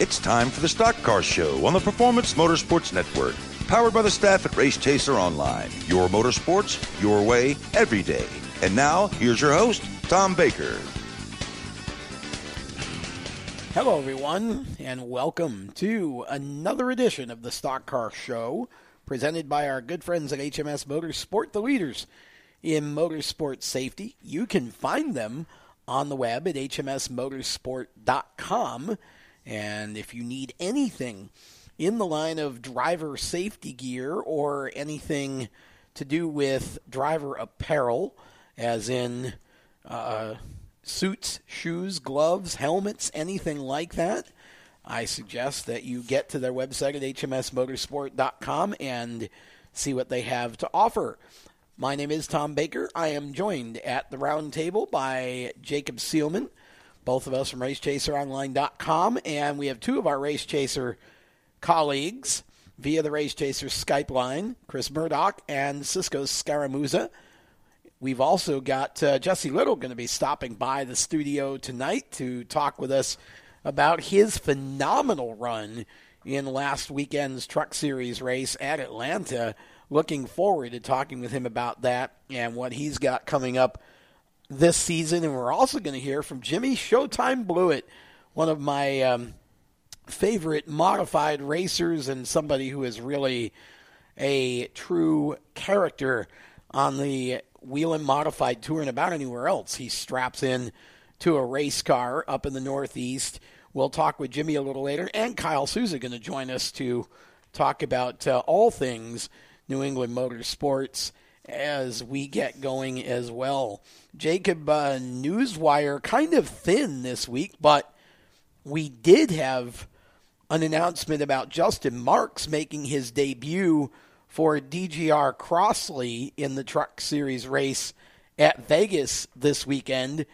It's time for the Stock Car Show on the Performance Motorsports Network. Powered by the staff at Race Chaser Online. Your motorsports, your way, every day. And now, here's your host, Tom Baker. Hello, everyone, and welcome to another edition of the Stock Car Show, presented by our good friends at HMS Motorsport, the leaders in motorsport safety. You can find them on the web at hmsmotorsport.com. And if you need anything in the line of driver safety gear or anything to do with driver apparel, as in uh, suits, shoes, gloves, helmets, anything like that, I suggest that you get to their website at hmsmotorsport.com and see what they have to offer. My name is Tom Baker. I am joined at the round table by Jacob Seelman both of us from RaceChaserOnline.com, and we have two of our Race Chaser colleagues via the Race Chaser Skype line, Chris Murdoch and Cisco Scaramuza. We've also got uh, Jesse Little going to be stopping by the studio tonight to talk with us about his phenomenal run in last weekend's Truck Series race at Atlanta. Looking forward to talking with him about that and what he's got coming up this season. And we're also going to hear from Jimmy Showtime Blewett, one of my um, favorite modified racers and somebody who is really a true character on the Whelen Modified Tour and about anywhere else. He straps in to a race car up in the Northeast. We'll talk with Jimmy a little later, and Kyle Souza going to join us to talk about uh, all things New England motorsports as we get going as well. Jacob uh, Newswire kind of thin this week, but we did have an announcement about Justin Marks making his debut for DGR Crossley in the Truck Series race at Vegas this weekend.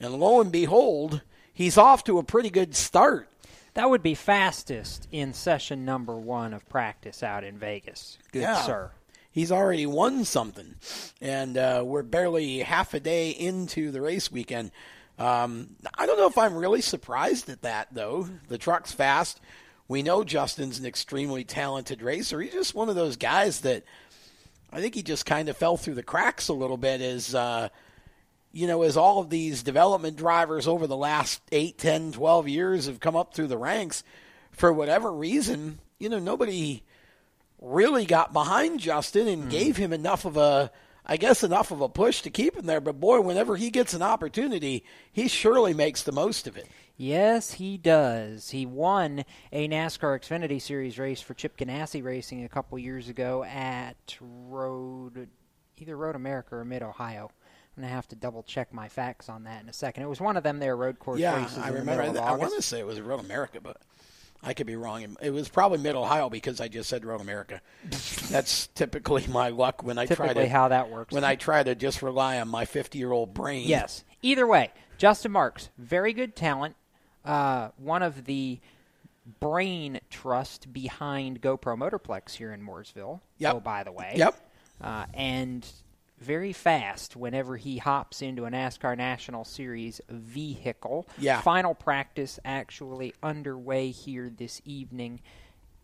And lo and behold, he's off to a pretty good start. That would be fastest in session number one of practice out in Vegas. Good yeah. sir he's already won something. And uh, we're barely half a day into the race weekend. Um, I don't know if I'm really surprised at that, though. The truck's fast. We know Justin's an extremely talented racer. He's just one of those guys that I think he just kind of fell through the cracks a little bit as, uh, you know, as all of these development drivers over the last 8, 10, 12 years have come up through the ranks. For whatever reason, you know, nobody really got behind Justin and mm. gave him enough of a, I guess, enough of a push to keep him there. But boy, whenever he gets an opportunity, he surely makes the most of it. Yes, he does. He won a NASCAR Xfinity Series race for Chip Ganassi Racing a couple years ago at Road, either Road America or Mid Ohio. I'm gonna have to double check my facts on that in a second. It was one of them there road course yeah, races. I remember. I, I want to say it was Road America, but I could be wrong. It was probably Mid Ohio because I just said Road America. That's typically my luck when I typically try to Typically, how that works. When I try to just rely on my 50 year old brain. Yes. Either way, Justin Marks, very good talent. Uh, one of the brain trust behind GoPro Motorplex here in Mooresville. Yep. Oh, by the way. Yep. Uh, and very fast whenever he hops into a NASCAR National Series vehicle. Yeah. Final practice actually underway here this evening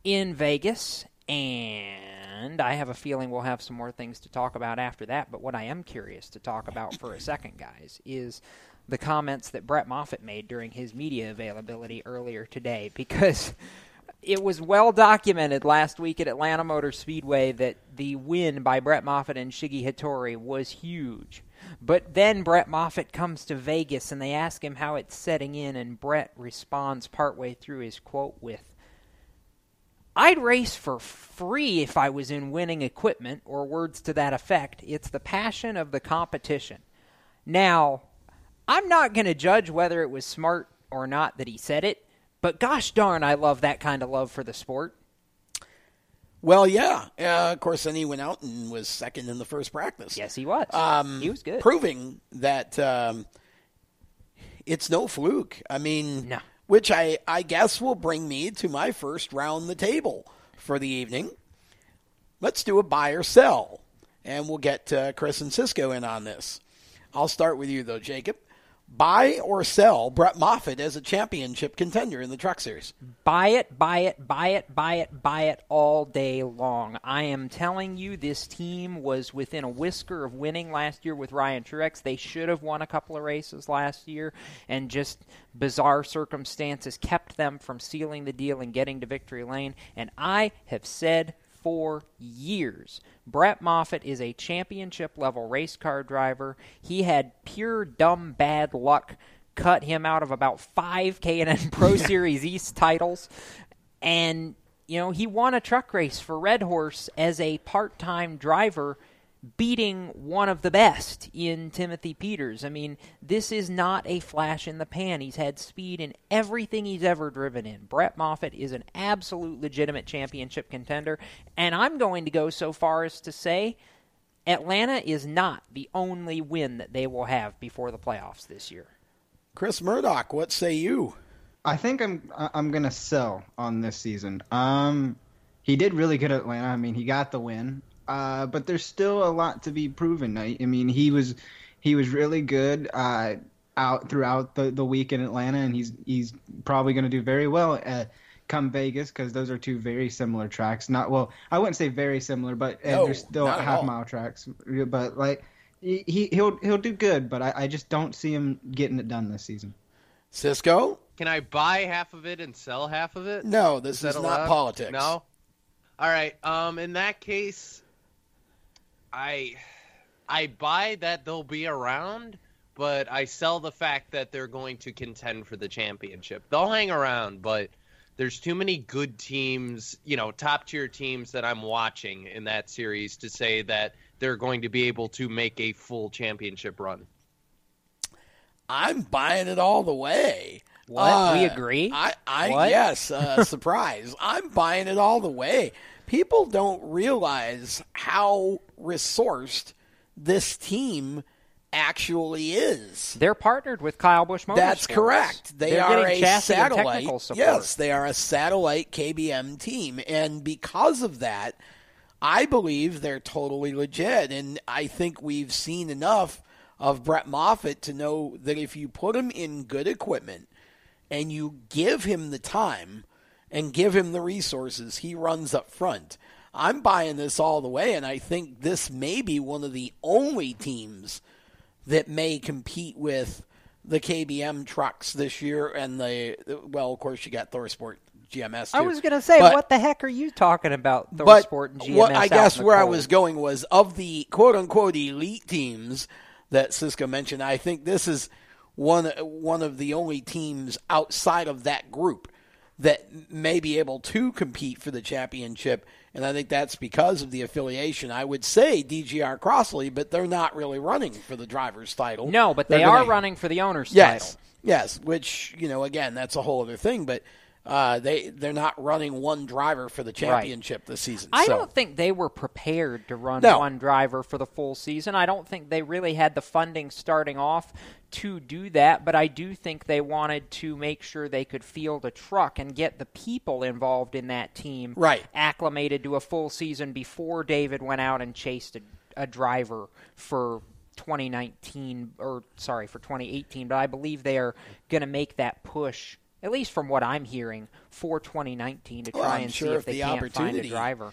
in Vegas. And I have a feeling we'll have some more things to talk about after that. But what I am curious to talk about for a second, guys, is the comments that Brett Moffitt made during his media availability earlier today. Because it was well documented last week at Atlanta Motor Speedway that the win by Brett Moffitt and Shiggy Hattori was huge. But then Brett Moffitt comes to Vegas and they ask him how it's setting in, and Brett responds partway through his quote with, I'd race for free if I was in winning equipment, or words to that effect. It's the passion of the competition. Now, I'm not going to judge whether it was smart or not that he said it but gosh darn, I love that kind of love for the sport. Well, yeah. Uh, of course, then he went out and was second in the first practice. Yes, he was. Um, he was good. Proving that um, it's no fluke. I mean, no. which I, I guess will bring me to my first round the table for the evening. Let's do a buy or sell, and we'll get uh, Chris and Cisco in on this. I'll start with you, though, Jacob. Buy or sell Brett Moffitt as a championship contender in the Truck Series? Buy it, buy it, buy it, buy it, buy it all day long. I am telling you, this team was within a whisker of winning last year with Ryan Truex. They should have won a couple of races last year, and just bizarre circumstances kept them from sealing the deal and getting to victory lane. And I have said for years. Brett Moffitt is a championship level race car driver. He had pure dumb bad luck cut him out of about five K&N Pro Series East titles, and you know he won a truck race for Red Horse as a part-time driver beating one of the best in Timothy Peters. I mean, this is not a flash in the pan. He's had speed in everything he's ever driven in. Brett Moffitt is an absolute legitimate championship contender, and I'm going to go so far as to say Atlanta is not the only win that they will have before the playoffs this year. Chris Murdoch, what say you? I think I'm I'm gonna sell on this season. Um, he did really good at Atlanta. I mean, he got the win. Uh, but there's still a lot to be proven. I, I mean, he was he was really good uh, out throughout the, the week in Atlanta, and he's he's probably going to do very well at come Vegas because those are two very similar tracks. Not well, I wouldn't say very similar, but no, they're still half mile tracks. But like he, he he'll he'll do good, but I, I just don't see him getting it done this season. Cisco, can I buy half of it and sell half of it? No, this is, is not politics. No. All right. Um, in that case, I I buy that they'll be around, but I sell the fact that they're going to contend for the championship. They'll hang around, but there's too many good teams, you know, top tier teams that I'm watching in that series to say that they're going to be able to make a full championship run. I'm buying it all the way. What? Uh, we agree? I, I what? yes, uh, surprise. I'm buying it all the way people don't realize how resourced this team actually is. They're partnered with Kyle Busch Motorsports. That's correct. They They're are a satellite. Yes, they are a satellite KBM team, and because of that, I believe they're totally legit. And I think we've seen enough of Brett Moffitt to know that if you put him in good equipment and you give him the time and give him the resources. He runs up front. I'm buying this all the way, and I think this may be one of the only teams that may compete with the KBM trucks this year. And the well, of course, you got ThorSport GMS. Too. I was going to say, but, what the heck are you talking about? ThorSport and GMS. What I guess where cold. I was going was of the quote unquote elite teams that Cisco mentioned. I think this is one one of the only teams outside of that group that may be able to compete for the championship. And I think that's because of the affiliation. I would say DGR Crossley, but they're not really running for the driver's title. No, but they're they gonna, are running for the owner's yes, title. Yes, which, you know, again, that's a whole other thing. But uh, they they're not running one driver for the championship right. this season. I so. don't think they were prepared to run no. one driver for the full season. I don't think they really had the funding starting off to do that, but I do think they wanted to make sure they could field a truck and get the people involved in that team right. acclimated to a full season before David went out and chased a, a driver for 2019 or sorry for 2018 but I believe they are going to make that push at least from what I'm hearing for 2019 to try well, and sure see if, if they the can't find a driver.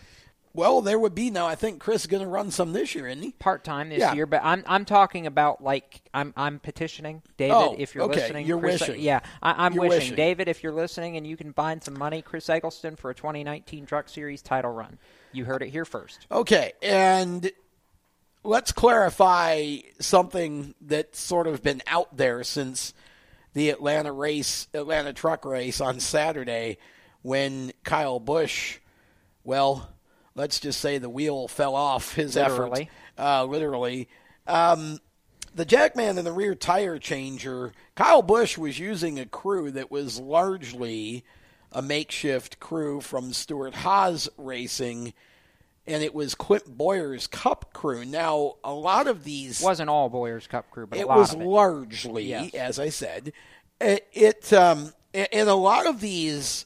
Well, there would be now. I think Chris is going to run some this year, isn't he? Part time this Yeah. year, but I'm I'm talking about like I'm I'm petitioning David. Oh, if you're okay. listening, You're Chris, uh, wishing. Yeah, I, I'm wishing. wishing. David. If you're listening and you can find some money, Chris Eggleston for a 2019 Truck Series title run. You heard it here first. Okay, and let's clarify something that's sort of been out there since the Atlanta race, Atlanta truck race on Saturday, when Kyle Busch, well, let's just say the wheel fell off his Literally. effort, uh, literally. Um, the Jackman and the rear tire changer, Kyle Busch was using a crew that was largely a makeshift crew from Stewart-Haas Racing, and it was Clint Bowyer's Cup crew. Now, a lot of these Wasn't all Bowyer's Cup crew, but a it lot was it. largely, Yes. as I said, it, it um, and a lot of these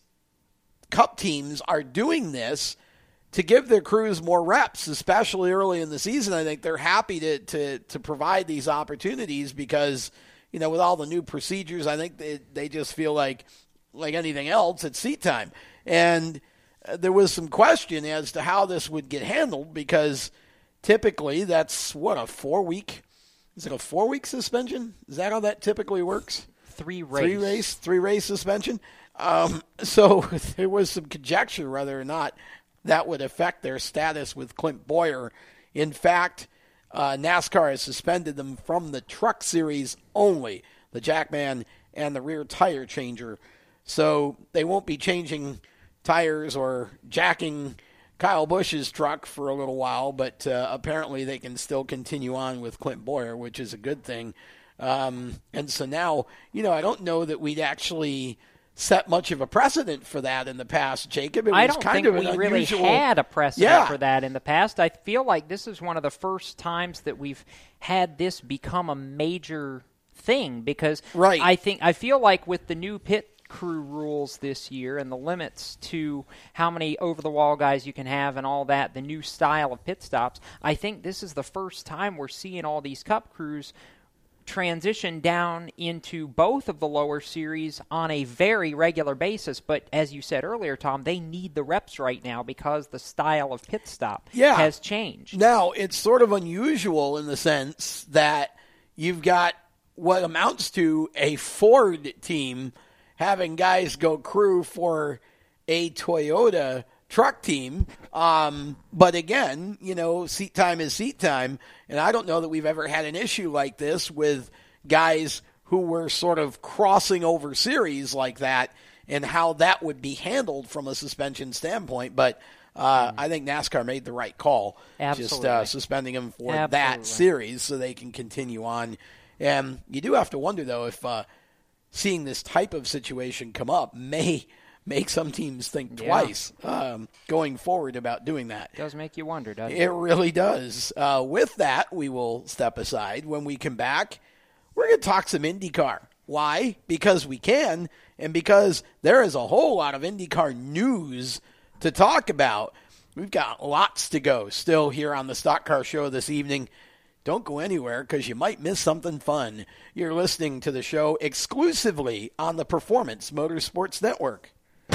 cup teams are doing this to give their crews more reps, especially early in the season. I think they're happy to to to provide these opportunities because you know, with all the new procedures, I think they, they just feel like like anything else, it's seat time. And uh, there was some question as to how this would get handled because typically that's what a four week is it a four week suspension? Is that how that typically works? Three race. Three race, three race suspension. Um, so there was some conjecture whether or not that would affect their status with Clint Bowyer. In fact, uh, NASCAR has suspended them from the Truck Series only, the Jackman and the rear tire changer. So they won't be changing tires or jacking Kyle Busch's truck for a little while, but uh, apparently they can still continue on with Clint Bowyer, which is a good thing. Um, and so now, you know, I don't know that we'd actually set much of a precedent for that in the past, Jacob. It was I don't kind think of we an really had a precedent Yeah. for that in the past. I feel like this is one of the first times that we've had this become a major thing because Right. I think I feel like with the new pit crew rules this year and the limits to how many over the wall guys you can have and all that, the new style of pit stops, I think this is the first time we're seeing all these cup crews transition down into both of the lower series on a very regular basis. But as you said earlier, Tom, they need the reps right now because the style of pit stop Yeah. has changed. Now, it's sort of unusual in the sense that you've got what amounts to a Ford team having guys go crew for a Toyota truck team. Um, but again, you know, seat time is seat time. And I don't know that we've ever had an issue like this with guys who were sort of crossing over series like that and how that would be handled from a suspension standpoint. But uh, I think NASCAR made the right call, just uh, suspending him for Absolutely. that series so they can continue on. And you do have to wonder though if uh, seeing this type of situation come up may make some teams think Yeah. twice um, going forward about doing that. It does make you wonder, doesn't It It really does. Uh, with that, we will step aside. When we come back, we're going to talk some IndyCar. Why? Because we can, and because there is a whole lot of IndyCar news to talk about. We've got lots to go still here on the Stock Car Show this evening. Don't go anywhere because you might miss something fun. You're listening to the show exclusively on the Performance Motorsports Network.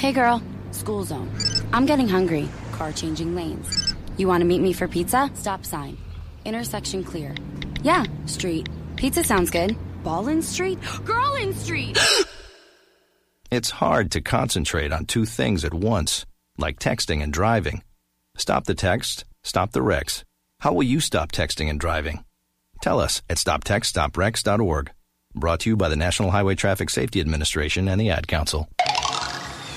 Hey girl, school zone. I'm getting hungry. Car changing lanes. You want to meet me for pizza? Stop sign. Intersection clear. Yeah, street. Pizza sounds good. Ball in street? Girl in street! It's hard to concentrate on two things at once, like texting and driving. Stop the text, stop the wrecks. How will you stop texting and driving? Tell us at stoptextstoprex.org. Brought to you by the National Highway Traffic Safety Administration and the Ad Council.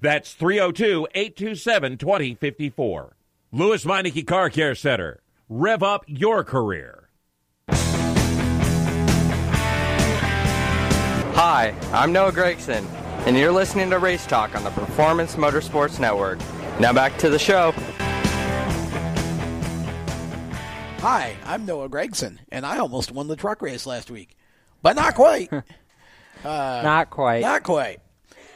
That's 302 827 2054. Lewes Meineke Car Care Center. Rev up your career. Hi, I'm Noah Gragson, and you're listening to Race Talk on the Performance Motorsports Network. Now back to the show. Hi, I'm Noah Gragson, and I almost won the truck race last week, but not quite. uh, not quite. Not quite.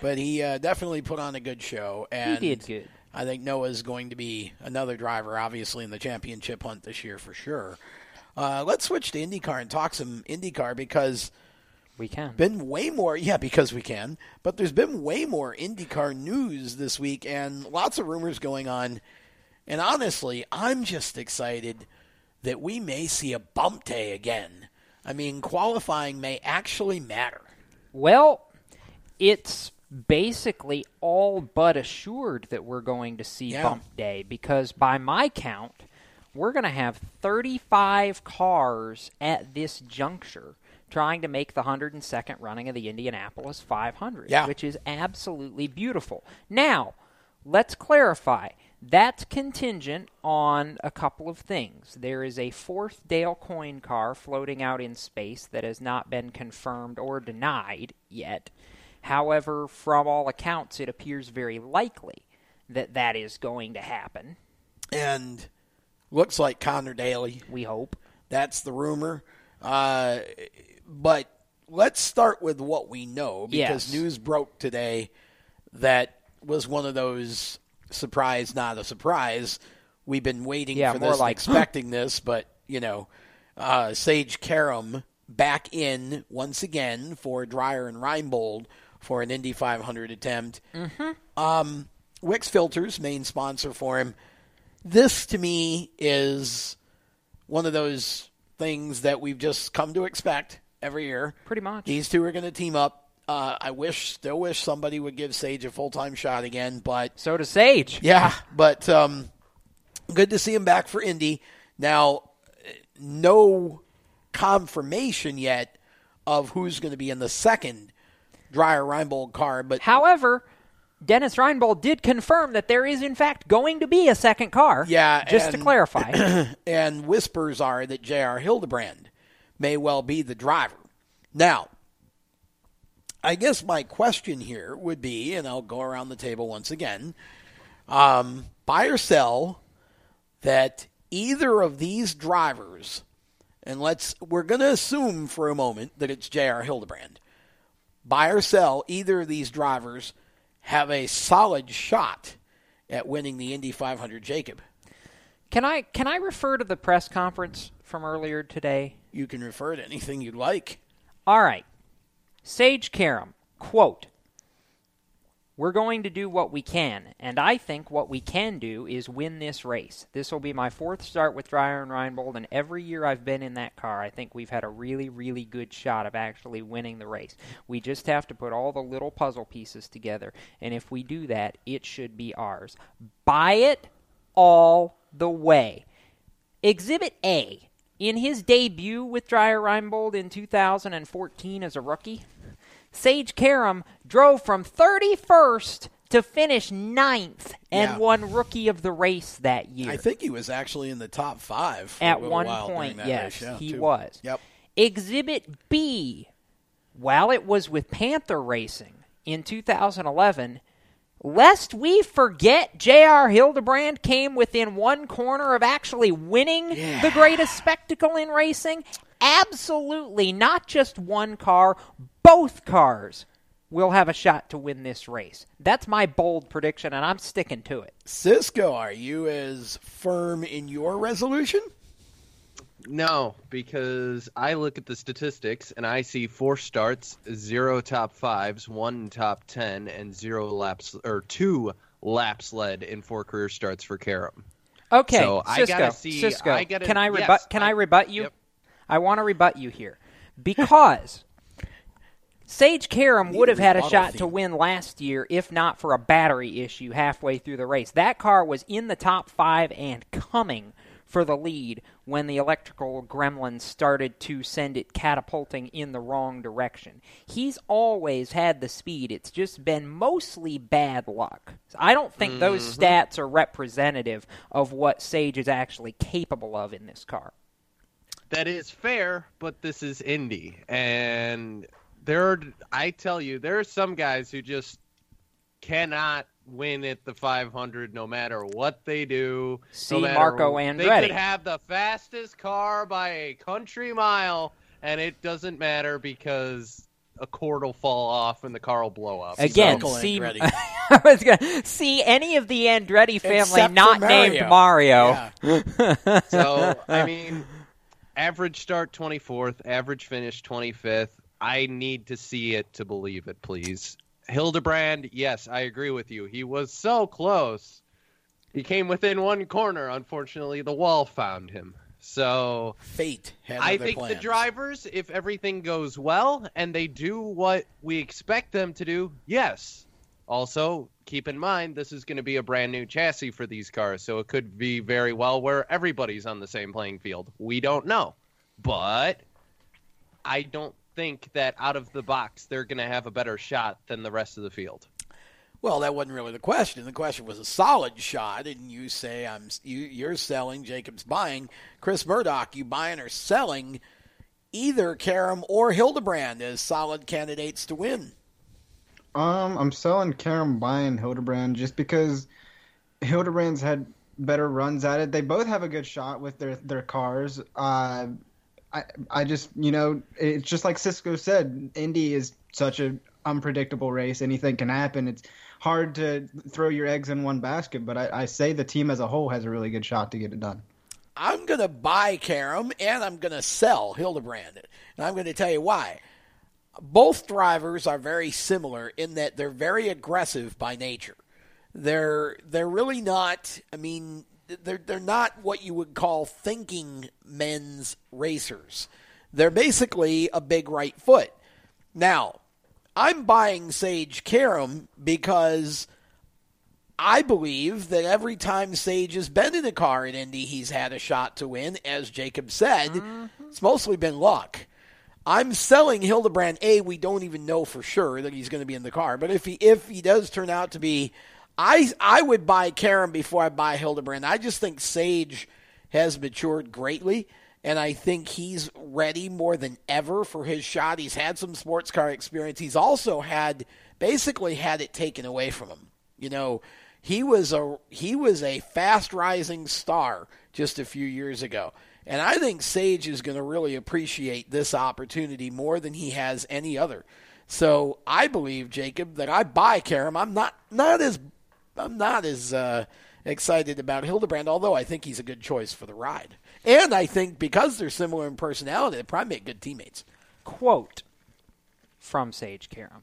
But he uh, definitely put on a good show, and he did good. I think Noah's going to be another driver, obviously in the championship hunt this year for sure. Uh, let's switch to IndyCar and talk some IndyCar because we can. Been way more, yeah, because we can. But there's been way more IndyCar news this week, and lots of rumors going on. And honestly, I'm just excited that we may see a bump day again. I mean, qualifying may actually matter. Well, it's basically all but assured that we're going to see Yeah. bump day because by my count, we're going to have 35 cars at this juncture trying to make the 102nd running of the Indianapolis 500, Yeah. which is absolutely beautiful. Now, let's clarify. That's contingent on a couple of things. There is a fourth Dale Coyne car floating out in space that has not been confirmed or denied yet. However, from all accounts, it appears very likely that that is going to happen. And looks like Conor Daly. We hope. That's the rumor. Uh, but let's start with what we know because Yes. news broke today that was one of those surprise, not a surprise. We've been waiting Yeah, for this, like, expecting this, but you know, uh, Sage Karam back in once again for Dreyer and Reinbold for an Indy 500 attempt. Mm-hmm. Um, Wix Filters, main sponsor for him. This to me is one of those things that we've just come to expect every year. Pretty much. These two are going to team up. Uh, I wish, still wish somebody would give Sage a full time shot again, but So does Sage. yeah, but um, good to see him back for Indy. Now, no confirmation yet of who's going to be in the second Dreyer Reinbold car, but However, Dennis Reinbold did confirm that there is, in fact, going to be a second car. Yeah, Just to clarify. and whispers are that J.R. Hildebrand may well be the driver. Now, I guess my question here would be, and I'll go around the table once again, um, buy or sell that either of these drivers, and let's we're going to assume for a moment that it's J.R. Hildebrand. Buy or sell either of these drivers have a solid shot at winning the Indy 500 Jacob. Can I can I refer to the press conference from earlier today? You can refer to anything you'd like. All right. Sage Karam, quote, We're going to do what we can, and I think what we can do is win this race. This will be my fourth start with Dreyer and Reinbold, and every year I've been in that car, I think we've had a really, really good shot of actually winning the race. We just have to put all the little puzzle pieces together, and if we do that, it should be ours. Buy it all the way. Exhibit A. In his debut with Dreyer Reinbold in 2014 as a rookie, Sage Karam drove from 31st to finish ninth and Yeah. won Rookie of the Race that year. I think he was actually in the top five for At one point, yes, yeah, he too. was. Yep. Exhibit B, while it was with Panther Racing in 2011, lest we forget J.R. Hildebrand came within one corner of actually winning the greatest spectacle in racing. Absolutely, not just one car, both cars will have a shot to win this race. That's my bold prediction, and I'm sticking to it. Cisco, are you as firm in your resolution? No, because I look at the statistics and I see four starts, zero top fives, one top ten, and zero laps or two laps led in four career starts for Karam. Okay, So I gotta see- Cisco. I gotta- can I rebut? yes, can I, I- rebut you? yep. I want to rebut you here because Sage Karam would have had a shot to win last year if not for a battery issue halfway through the race. That car was in the top five and coming for the lead when the electrical gremlins started to send it catapulting in the wrong direction. He's always had the speed. It's just been mostly bad luck. I don't think those mm-hmm. stats are representative of what Sage is actually capable of in this car. That is fair, but this is Indy, and there. Are, I tell you, there are some guys who just cannot win at the 500, no matter what they do. See no matter, Marco They Andretti. could have the fastest car by a country mile, and it doesn't matter because a cord will fall off and the car will blow up. Again, Marco see, I was gonna see any of the Andretti family Except not Mario. named Mario. Yeah. So I mean, average start 24th, average finish 25th. I need to see it to believe it, please. Hildebrand, yes, I agree with you. He was so close. He came within one corner. Unfortunately, the wall found him. So Fate had I think the drivers, if everything goes well and they do what we expect them to do, yes. Also, keep in mind this is going to be a brand new chassis for these cars, so it could be very well where everybody's on the same playing field. We don't know. But I don't think that out of the box they're going to have a better shot than the rest of the field. Well, that wasn't really the question. The question was a solid shot, and you say I'm you, you're selling, Jacob's buying. Chris Murdoch, you buying or selling either Karam or Hildebrand as solid candidates to win. Um, I'm selling Karam buying Hildebrand just because Hildebrand's had better runs at it. They both have a good shot with their their cars. Uh, I I just you know it's just like Cisco said, Indy is such an unpredictable race. Anything can happen. It's hard to throw your eggs in one basket, but I, I say the team as a whole has a really good shot to get it done. I'm going to buy Karam and I'm going to sell Hildebrand. And I'm going to tell you why. Both drivers are very similar in that they're very aggressive by nature. They're they're really not. I mean, they're they're not what you would call thinking men's racers. They're basically a big right foot. Now, I'm buying Sage Karam because I believe that every time Sage has been in a car at Indy, he's had a shot to win. As Jacob said, mm-hmm. it's mostly been luck. I'm selling Hildebrand. A, we don't even know for sure that he's going to be in the car, but if he if he does turn out to be, I I would buy Karam before I buy Hildebrand. I just think Sage has matured greatly, and I think he's ready more than ever for his shot. He's had some sports car experience. He's also had basically had it taken away from him. You know, he was a he was a fast rising star just a few years ago. And I think Sage is going to really appreciate this opportunity more than he has any other. So I believe Jacob that I buy Karam. I'm not not as I'm not as uh, excited about Hildebrand, although I think he's a good choice for the ride. And I think because they're similar in personality, they probably make good teammates. Quote from Sage Karam.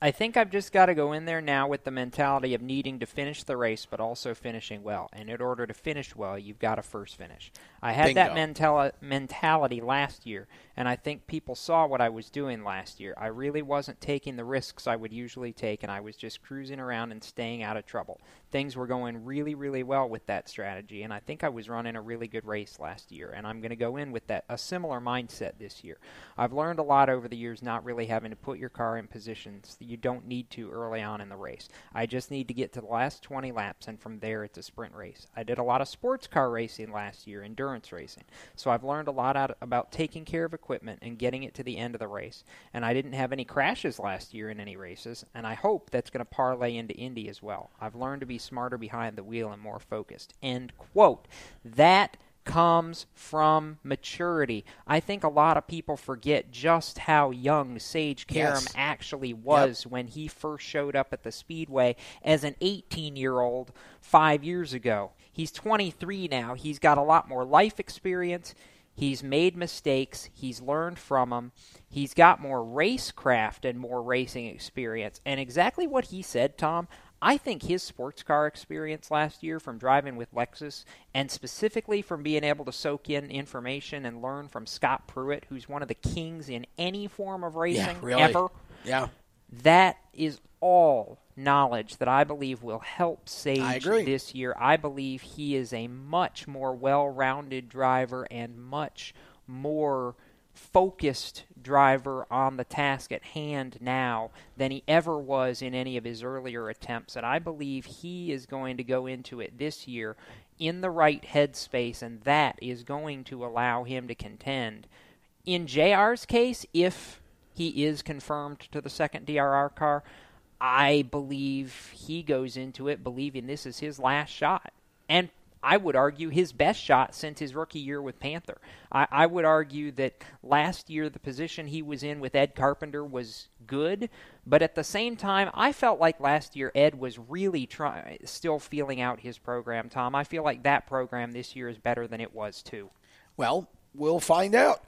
I think I've just got to go in there now with the mentality of needing to finish the race, but also finishing well. And in order to finish well, you've got to first finish. I had that mentali- mentality last year, and I think people saw what I was doing last year. I really wasn't taking the risks I would usually take, and I was just cruising around and staying out of trouble. Things were going really, really well with that strategy, and I think I was running a really good race last year, and I'm going to go in with that a similar mindset this year. I've learned a lot over the years not really having to put your car in positions that you don't need to early on in the race. I just need to get to the last 20 laps, and from there it's a sprint race. I did a lot of sports car racing last year, endurance racing, so I've learned a lot out about taking care of equipment and getting it to the end of the race. And I didn't have any crashes last year in any races, and I hope that's going to parlay into Indy as well. I've learned to be smarter behind the wheel and more focused. End quote. That comes from maturity. I think a lot of people forget just how young Sage Karam Yes. actually was when he first showed up at the Speedway as an 18 year old five years ago. He's 23 now. He's got a lot more life experience. He's made mistakes. He's learned from them. He's got more racecraft and more racing experience. And exactly what he said, Tom, I think his sports car experience last year from driving with Lexus and specifically from being able to soak in information and learn from Scott Pruett, who's one of the kings in any form of racing yeah, really. ever. Yeah. That is all knowledge that I believe will help Sage this year. I believe he is a much more well rounded driver and much more focused driver on the task at hand now than he ever was in any of his earlier attempts. And I believe he is going to go into it this year in the right headspace, and that is going to allow him to contend. In JR's case, if he is confirmed to the second DRR car, I believe he goes into it believing this is his last shot. And I would argue his best shot since his rookie year with Panther. I, I, would argue that last year the position he was in with Ed Carpenter was good, but at the same time, I felt like last year Ed was really try, still feeling out his program. Tom, I feel like that program this year is better than it was too. Well, we'll find out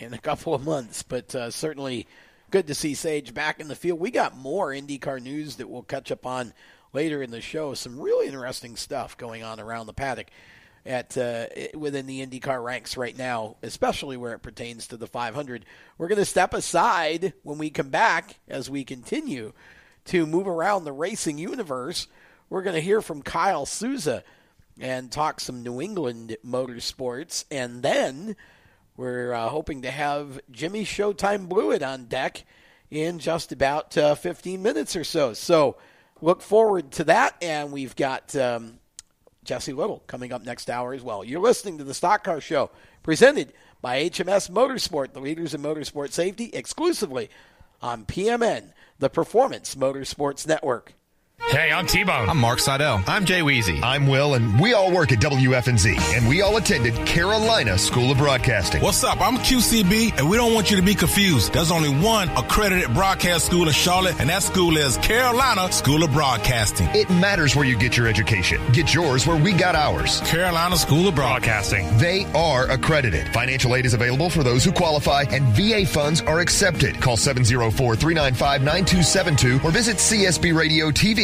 in a couple of months, but uh, certainly good to see Sage back in the field. We got more IndyCar news that we'll catch up on later in the show. Some really interesting stuff going on around the paddock at uh, within the IndyCar ranks right now, especially where it pertains to the 500. We're going to step aside when we come back as we continue to move around the racing universe. We're going to hear from Kyle Souza and talk some New England motorsports, and then we're uh, hoping to have Jimmy Showtime Blewett on deck in just about uh, 15 minutes or so. So look forward to that. And we've got um, Jesse Little coming up next hour as well. You're listening to the Stock Car Show, presented by HMS Motorsport, the leaders in motorsport safety, exclusively on PMN, the Performance Motorsports Network. Hey, I'm T-Bone. I'm Mark Seidel. I'm Jay Weezy. I'm Will, and we all work at WFNZ, and we all attended Carolina School of Broadcasting. What's up? I'm QCB, and we don't want you to be confused. There's only one accredited broadcast school in Charlotte, and that school is Carolina School of Broadcasting. It matters where you get your education. Get yours where we got ours. Carolina School of Broadcasting. They are accredited. Financial aid is available for those who qualify, and VA funds are accepted. Call 704-395-9272 or visit csbradiotv.com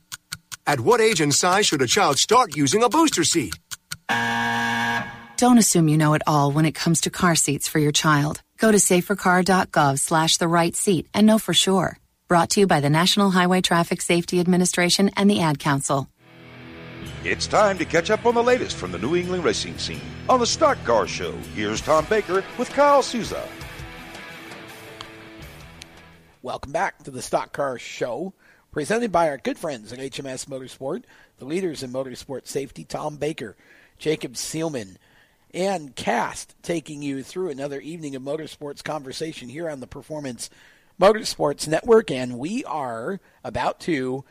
At what age and size should a child start using a booster seat? Don't assume you know it all when it comes to car seats for your child. Go to safercar.gov slash the right seat and know for sure. Brought to you by the National Highway Traffic Safety Administration and the Ad Council. It's time to catch up on the latest from the New England racing scene on the Stock Car Show. Here's Tom Baker with Kyle Souza. Welcome back to the Stock Car Show, presented by our good friends at HMS Motorsport, the leaders in motorsport safety, Tom Baker, Jacob Seelman, and Cast, taking you through another evening of motorsports conversation here on the Performance Motorsports Network. And we are about to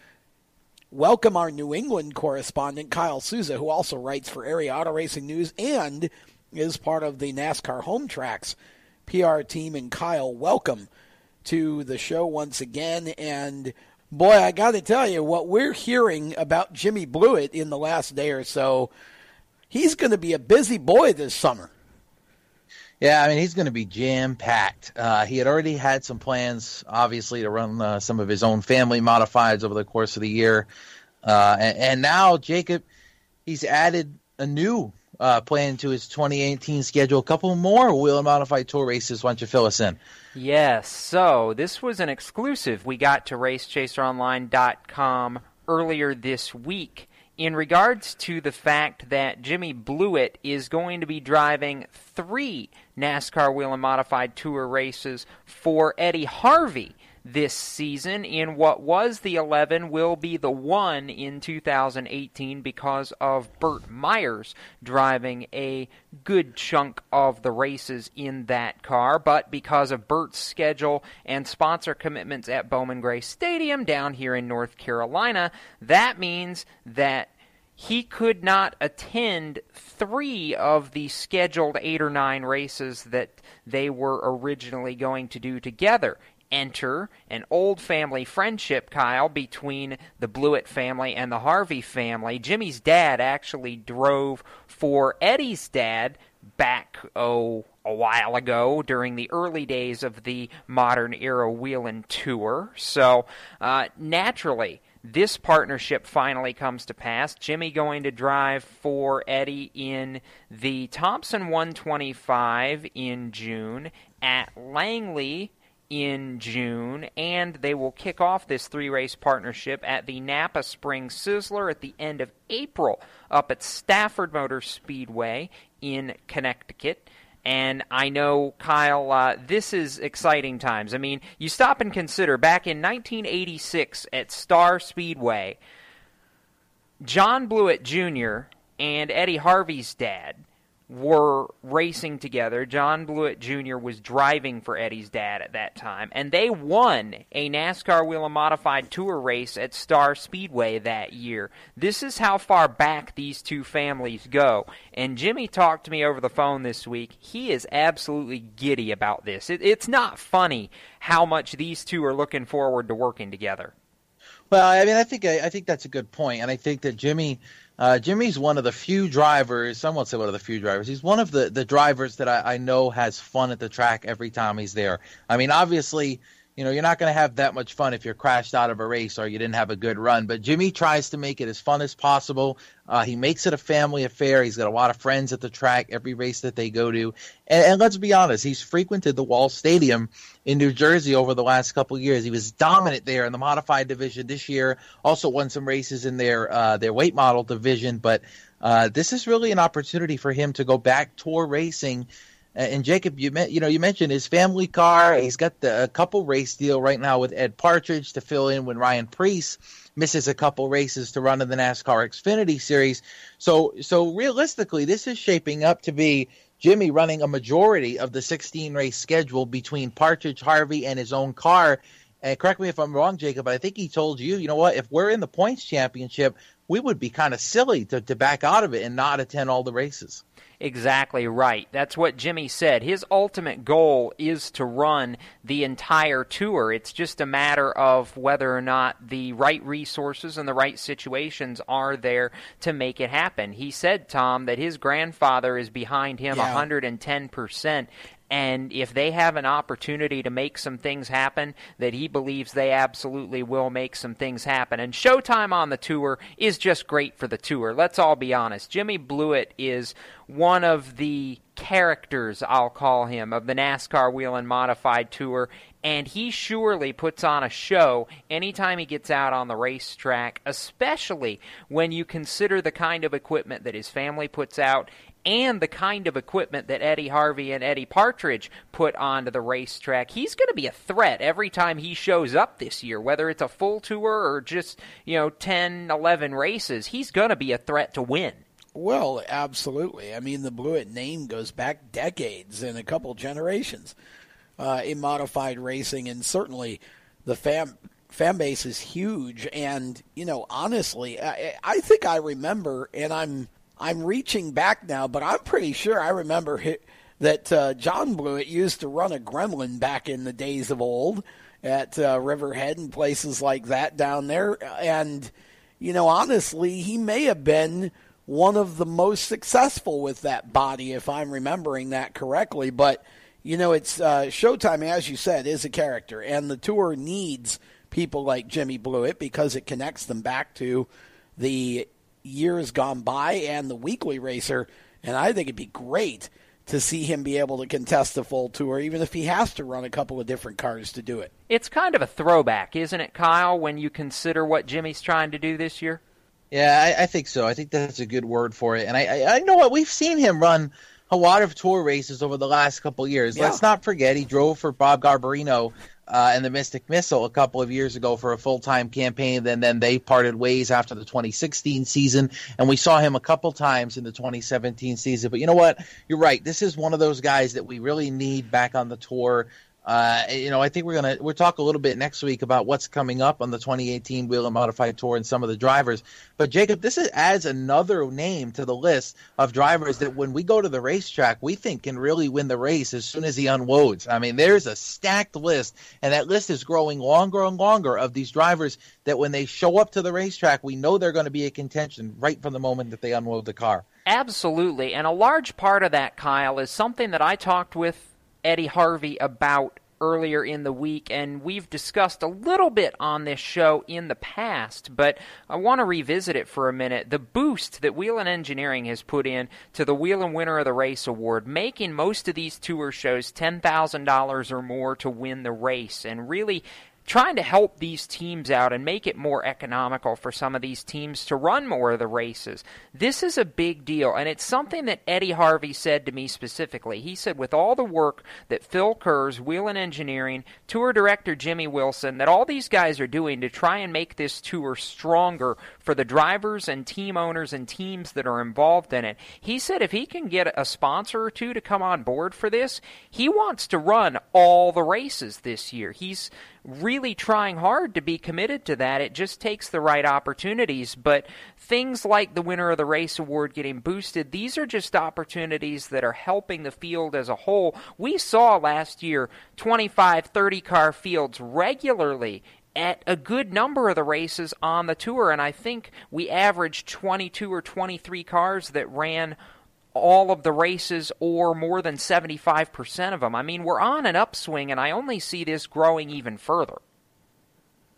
welcome our New England correspondent, Kyle Souza, who also writes for Area Auto Racing News and is part of the NASCAR Home Tracks PR team. And Kyle, welcome to the show once again. And boy, I got to tell you, what we're hearing about Jimmy Blewett in the last day or so, he's going to be a busy boy this summer. Yeah, I mean he's going to be jam packed. Uh, he had already had some plans, obviously, to run uh, some of his own family modifieds over the course of the year, uh, and, and, now Jacob, he's added a new uh, plan to his 2018 schedule. A couple more Whelen Modified Tour races. Why don't you fill us in? Yes. So this was an exclusive we got to RaceChaserOnline.com earlier this week in regards to the fact that Jimmy Blewett is going to be driving three NASCAR Whelen Modified Tour races for Eddie Harvey this season. In what was the 11 will be the 1 in 2018 because of Burt Myers driving a good chunk of the races in that car. But because of Burt's schedule and sponsor commitments at Bowman Gray Stadium down here in North Carolina that means that he could not attend three of the scheduled eight or nine races that they were originally going to do together enter an old family friendship, Kyle, between the Blewett family and the Harvey family. Jimmy's dad actually drove for Eddie's dad back, oh, a while ago during the early days of the modern era Whelen tour. So, uh, naturally, this partnership finally comes to pass. Jimmy going to drive for Eddie in the Thompson 125 in June, at Langley in June, and they will kick off this three race partnership at the Napa Spring Sizzler at the end of April up at Stafford Motor Speedway in Connecticut. And I know, Kyle, uh, this is exciting times. I mean, you stop and consider back in 1986 at Star Speedway, John Blewett Jr. and Eddie Harvey's dad were racing together. John Blewett Jr. was driving for Eddie's dad at that time, and they won a NASCAR Whelen Modified Tour race at Star Speedway that year. This is how far back these two families go. And Jimmy talked to me over the phone this week. He is absolutely giddy about this. It, it's not funny how much these two are looking forward to working together. Well, I mean, I think I, I think that's a good point, and I think that Jimmy uh, Jimmy's one of the few drivers. Some would say one of the few drivers. He's one of the the drivers that I, I know has fun at the track every time he's there. I mean, obviously, you know, you're not going to have that much fun if you're crashed out of a race or you didn't have a good run. But Jimmy tries to make it as fun as possible. Uh, he makes it a family affair. He's got a lot of friends at the track every race that they go to. And, and let's be honest, he's frequented the Wall Stadium in New Jersey over the last couple years. He was dominant there in the modified division this year. Also won some races in their uh, their weight model division. But uh, this is really an opportunity for him to go back tour racing and Jacob, you you know you mentioned his family car. He's got the, a couple race deal right now with Ed Partridge to fill in when Ryan Preece misses a couple races to run in the NASCAR Xfinity Series. So so realistically, this is shaping up to be Jimmy running a majority of the 16 race schedule between Partridge, Harvey, and his own car. And correct me if I'm wrong, Jacob, but I think he told you, you know what, if we're in the points championship, we would be kind of silly to, to back out of it and not attend all the races exactly right. That's what Jimmy said. His ultimate goal is to run the entire tour. It's just a matter of whether or not the right resources and the right situations are there to make it happen. He said, Tom, that his grandfather is behind him yeah. 110%, and if they have an opportunity to make some things happen, that he believes they absolutely will make some things happen. And Showtime on the tour is just great for the tour. Let's all be honest. Jimmy Blewett is one of the characters, I'll call him, of the NASCAR Whelen Modified Tour, and he surely puts on a show anytime he gets out on the racetrack, especially when you consider the kind of equipment that his family puts out and the kind of equipment that Eddie Harvey and Eddie Partridge put onto the racetrack, he's going to be a threat every time he shows up this year, whether it's a full tour or just, you know, 10, 11 races. He's going to be a threat to win. Well, absolutely. I mean, the Blewett name goes back decades and a couple generations uh, in modified racing, and certainly the fan fan base is huge. And you know, honestly, I, I think I remember, and I'm I'm reaching back now, but I'm pretty sure I remember that uh, John Blewett used to run a Gremlin back in the days of old at uh, Riverhead and places like that down there. And, you know, honestly, he may have been one of the most successful with that body, if I'm remembering that correctly. But you know, it's uh, Showtime, as you said, is a character, and the tour needs people like Jimmy Blewett because it connects them back to the years gone by and the weekly racer. And I think it'd be great to see him be able to contest the full tour, even if he has to run a couple of different cars to do it. It's kind of a throwback, isn't it, Kyle, when you consider what Jimmy's trying to do this year? Yeah, I, I think so. I think that's a good word for it. And I, I, I know what we've seen him run a lot of tour races over the last couple years. Yeah. Let's not forget he drove for Bob Garbarino uh, and the Mystic Missile a couple of years ago for a full time campaign. Then then they parted ways after the 2016 season, and we saw him a couple times in the 2017 season. But you know what? You're right. This is one of those guys that we really need back on the tour. Uh, you know, I think we're gonna we'll talk a little bit next week about what's coming up on the 2018 Whelen Modified Tour and some of the drivers. But Jacob, this is, adds another name to the list of drivers that when we go to the racetrack, we think can really win the race as soon as he unloads. I mean, there's a stacked list, and that list is growing longer and longer of these drivers that when they show up to the racetrack, we know they're going to be a contention right from the moment that they unload the car. Absolutely, and a large part of that, Kyle, is something that I talked with Eddie Harvey about earlier in the week, and we've discussed a little bit on this show in the past, but I want to revisit it for a minute. The boost that Whelen Engineering has put in to the Whelen Winner of the Race Award, making most of these tour shows $10,000 or more to win the race, and really trying to help these teams out and make it more economical for some of these teams to run more of the races. This is a big deal, and it's something that Eddie Harvey said to me specifically. He said, with all the work that Phil Kurz, Whelen Engineering, tour director Jimmy Wilson, that all these guys are doing to try and make this tour stronger for the drivers and team owners and teams that are involved in it, he said if he can get a sponsor or two to come on board for this, he wants to run all the races this year. He's really trying hard to be committed to that. It just takes the right opportunities. But things like the winner of the race award getting boosted, these are just opportunities that are helping the field as a whole. We saw last year 25, 30 car fields regularly at a good number of the races on the tour, and I think we averaged 22 or 23 cars that ran all of the races or more than 75% of them. I mean, we're on an upswing, and I only see this growing even further.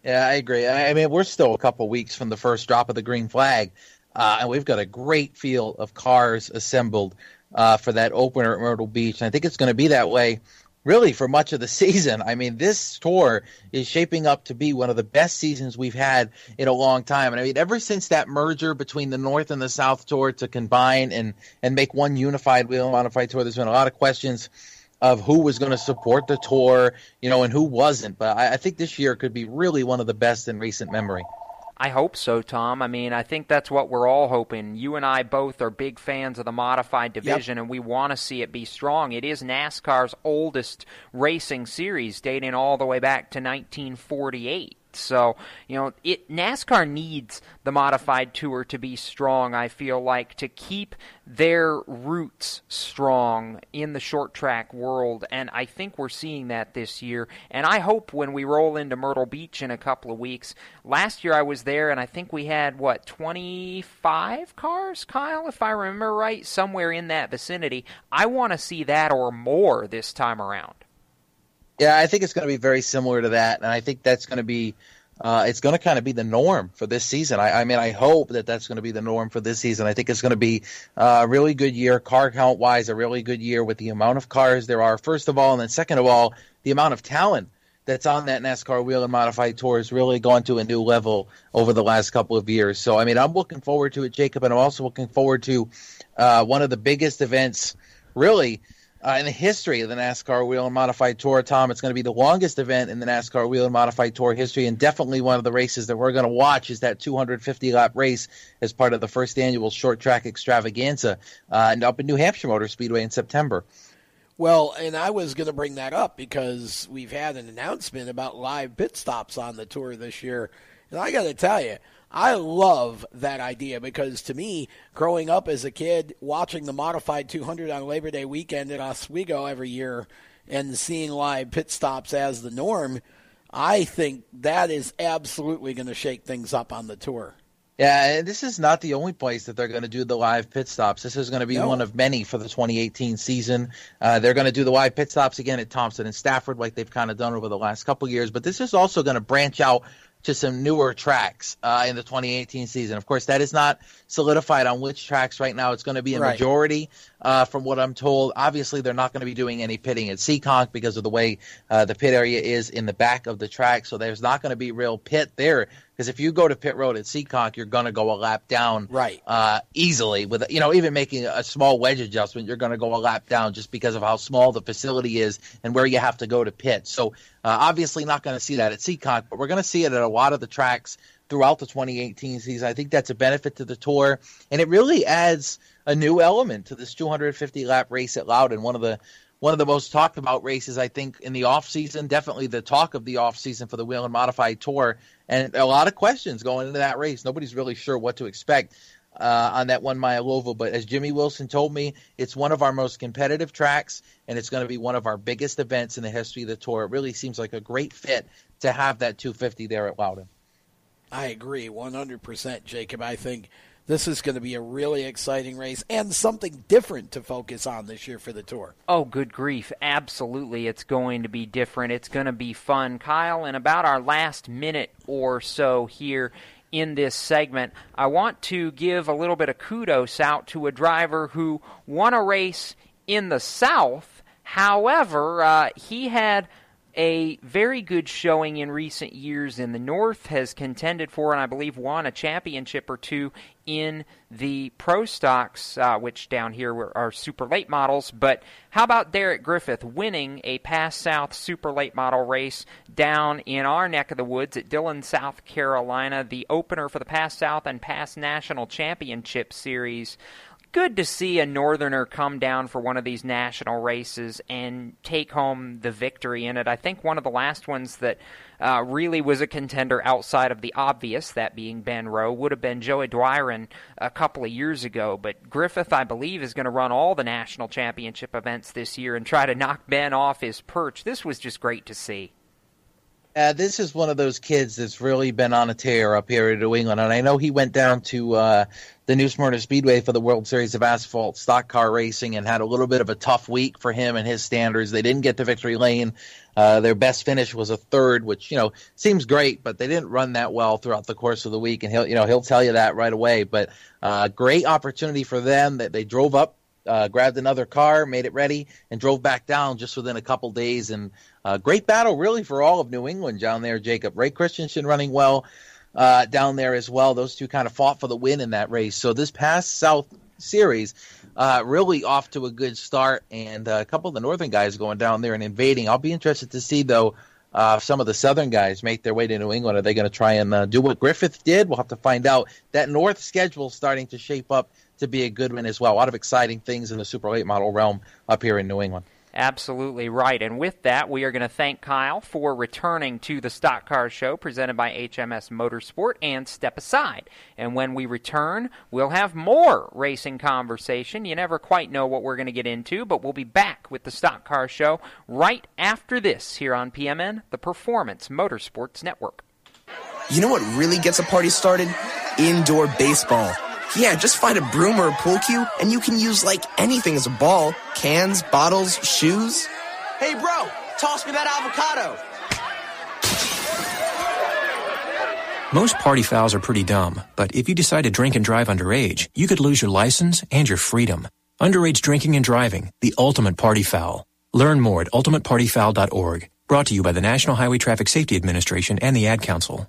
Yeah, I agree. I mean, we're still a couple weeks from the first drop of the green flag, uh, and we've got a great field of cars assembled uh, for that opener at Myrtle Beach. And I think it's going to be that way really for much of the season. I mean, this tour is shaping up to be one of the best seasons we've had in a long time. And I mean, ever since that merger between the North and the South tour to combine and and make one unified Whelen Modified Tour, there's been a lot of questions of who was going to support the tour, you know, and who wasn't. But I, I think this year could be really one of the best in recent memory. I hope so, Tom. I mean, I think that's what we're all hoping. You and I both are big fans of the modified division, yep. and we want to see it be strong. It is NASCAR's oldest racing series, dating all the way back to 1948. So, you know, it NASCAR needs the modified tour to be strong, I feel like, to keep their roots strong in the short track world. And I think we're seeing that this year. And I hope when we roll into Myrtle Beach in a couple of weeks. Last year I was there and I think we had, what, 25 cars, Kyle, if I remember right? Somewhere in that vicinity. I want to see that or more this time around. Yeah, I think it's going to be very similar to that, and I think that's going to be uh, it's going to kind of be the norm for this season. I, I, mean, I hope that that's going to be the norm for this season. I think it's going to be uh, a really good year, car count wise, a really good year with the amount of cars there are, first of all, and then second of all, the amount of talent that's on that NASCAR Whelen Modified Tour has really gone to a new level over the last couple of years. So, I mean, I'm looking forward to it, Jacob, and I'm also looking forward to uh, one of the biggest events, really uh, in the history of the NASCAR Whelen Modified Tour, Tom. It's going to be the longest event in the NASCAR Whelen Modified Tour history, and definitely one of the races that we're going to watch is that 250 lap race as part of the first annual short track extravaganza uh, and up in New Hampshire Motor Speedway in September. Well, and I was going to bring that up because we've had an announcement about live pit stops on the tour this year. And I got to tell you, I love that idea because to me, growing up as a kid, watching the modified 200 on Labor Day weekend at Oswego every year and seeing live pit stops as the norm, I think that is absolutely going to shake things up on the tour. Yeah, and this is not the only place that they're going to do the live pit stops. This is going to be No. one of many for the 2018 season. Uh, they're going to do the live pit stops again at Thompson and Stafford, like they've kind of done over the last couple years. But this is also going to branch out to some newer tracks uh, in the 2018 season. Of course, that is not solidified on which tracks right now. It's going to be a Right. majority, uh, from what I'm told. Obviously, they're not going to be doing any pitting at Seekonk because of the way uh, the pit area is in the back of the track. So there's not going to be real pit there. Because if you go to pit road at Seekonk, you're going to go a lap down Right. uh, easily. With you know, even making a small wedge adjustment, you're going to go a lap down just because of how small the facility is and where you have to go to pit. So uh, obviously, not going to see that at Seekonk, but we're going to see it at a lot of the tracks throughout the 2018 season. I think that's a benefit to the tour, and it really adds a new element to this 250 lap race at Loudon. One of the one of the most talked about races, I think, in the off season. Definitely the talk of the off season for the Whelen Modified Tour, and a lot of questions going into that race. Nobody's really sure what to expect uh, on that one mile oval. But as Jimmy Wilson told me, it's one of our most competitive tracks, and it's going to be one of our biggest events in the history of the tour. It really seems like a great fit to have that 250 there at Loudon. I agree 100%, Jacob. I think this is going to be a really exciting race and something different to focus on this year for the tour. Oh, good grief. Absolutely. It's going to be different. It's going to be fun. Kyle, in about our last minute or so here in this segment, I want to give a little bit of kudos out to a driver who won a race in the South. However, uh, he had a very good showing in recent years in the North, has contended for and I believe won a championship or two in the Pro Stocks, uh, which down here were- are super late models. But how about Derek Griffith winning a PASS South super late model race down in our neck of the woods at Dillon, South Carolina, the opener for the PASS South and PASS National Championship Series? Good to see a northerner come down for one of these national races and take home the victory in it. I think one of the last ones that uh, really was a contender outside of the obvious, that being Ben Rowe, would have been Joey Doiron a couple of years ago. But Griffith, I believe, is going to run all the national championship events this year and try to knock Ben off his perch. This was just great to see. Uh, this is one of those kids that's really been on a tear up here in New England, and I know he went down to uh, the New Smyrna Speedway for the World Series of Asphalt stock car racing and had a little bit of a tough week for him and his standards. They didn't get to victory lane. Uh, their best finish was a third, which you know seems great, but they didn't run that well throughout the course of the week, and he'll you know he'll tell you that right away. But uh, great opportunity for them that they drove up uh, grabbed another car, made it ready, and drove back down just within a couple days. And uh, great battle, really, for all of New England down there, Jacob. Ray Christensen running well uh, down there as well. Those two kind of fought for the win in that race. So this past South Series, uh, really off to a good start, and uh, a couple of the Northern guys going down there and invading. I'll be interested to see, though. Uh, some of the Southern guys make their way to New England, are they going to try and uh, do what Griffith did? We'll have to find out. That North schedule starting to shape up to be a good one as well. A lot of exciting things in the super late model realm up here in New England. Absolutely right. And with that, we are going to thank Kyle for returning to the Stock Car Show presented by HMS Motorsport and Step Aside. And when we return, we'll have more racing conversation. You never quite know what we're going to get into, but we'll be back with the Stock Car Show right after this here on PMN, the Performance Motorsports Network. You know what really gets a party started? Indoor baseball. Yeah, just find a broom or a pool cue, and you can use like anything as a ball cans, bottles, shoes. Hey, bro, toss me that avocado. Most party fouls are pretty dumb, but if you decide to drink and drive underage, you could lose your license and your freedom. Underage drinking and driving, the ultimate party foul. Learn more at ultimatepartyfoul.org. Brought to you by the National Highway Traffic Safety Administration and the Ad Council.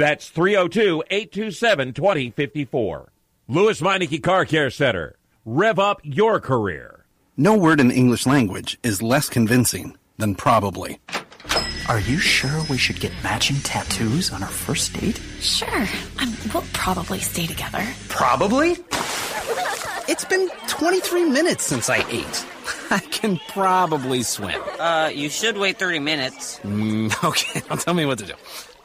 That's 302 827 2054. Lewes Meineke Car Care Center. Rev up your career. No word in the English language is less convincing than probably. Are you sure we should get matching tattoos on our first date? Sure. Um, we'll probably stay together. Probably? It's been 23 minutes since I ate. I can probably swim. Uh, you should wait 30 minutes. Mm, okay, now tell me what to do.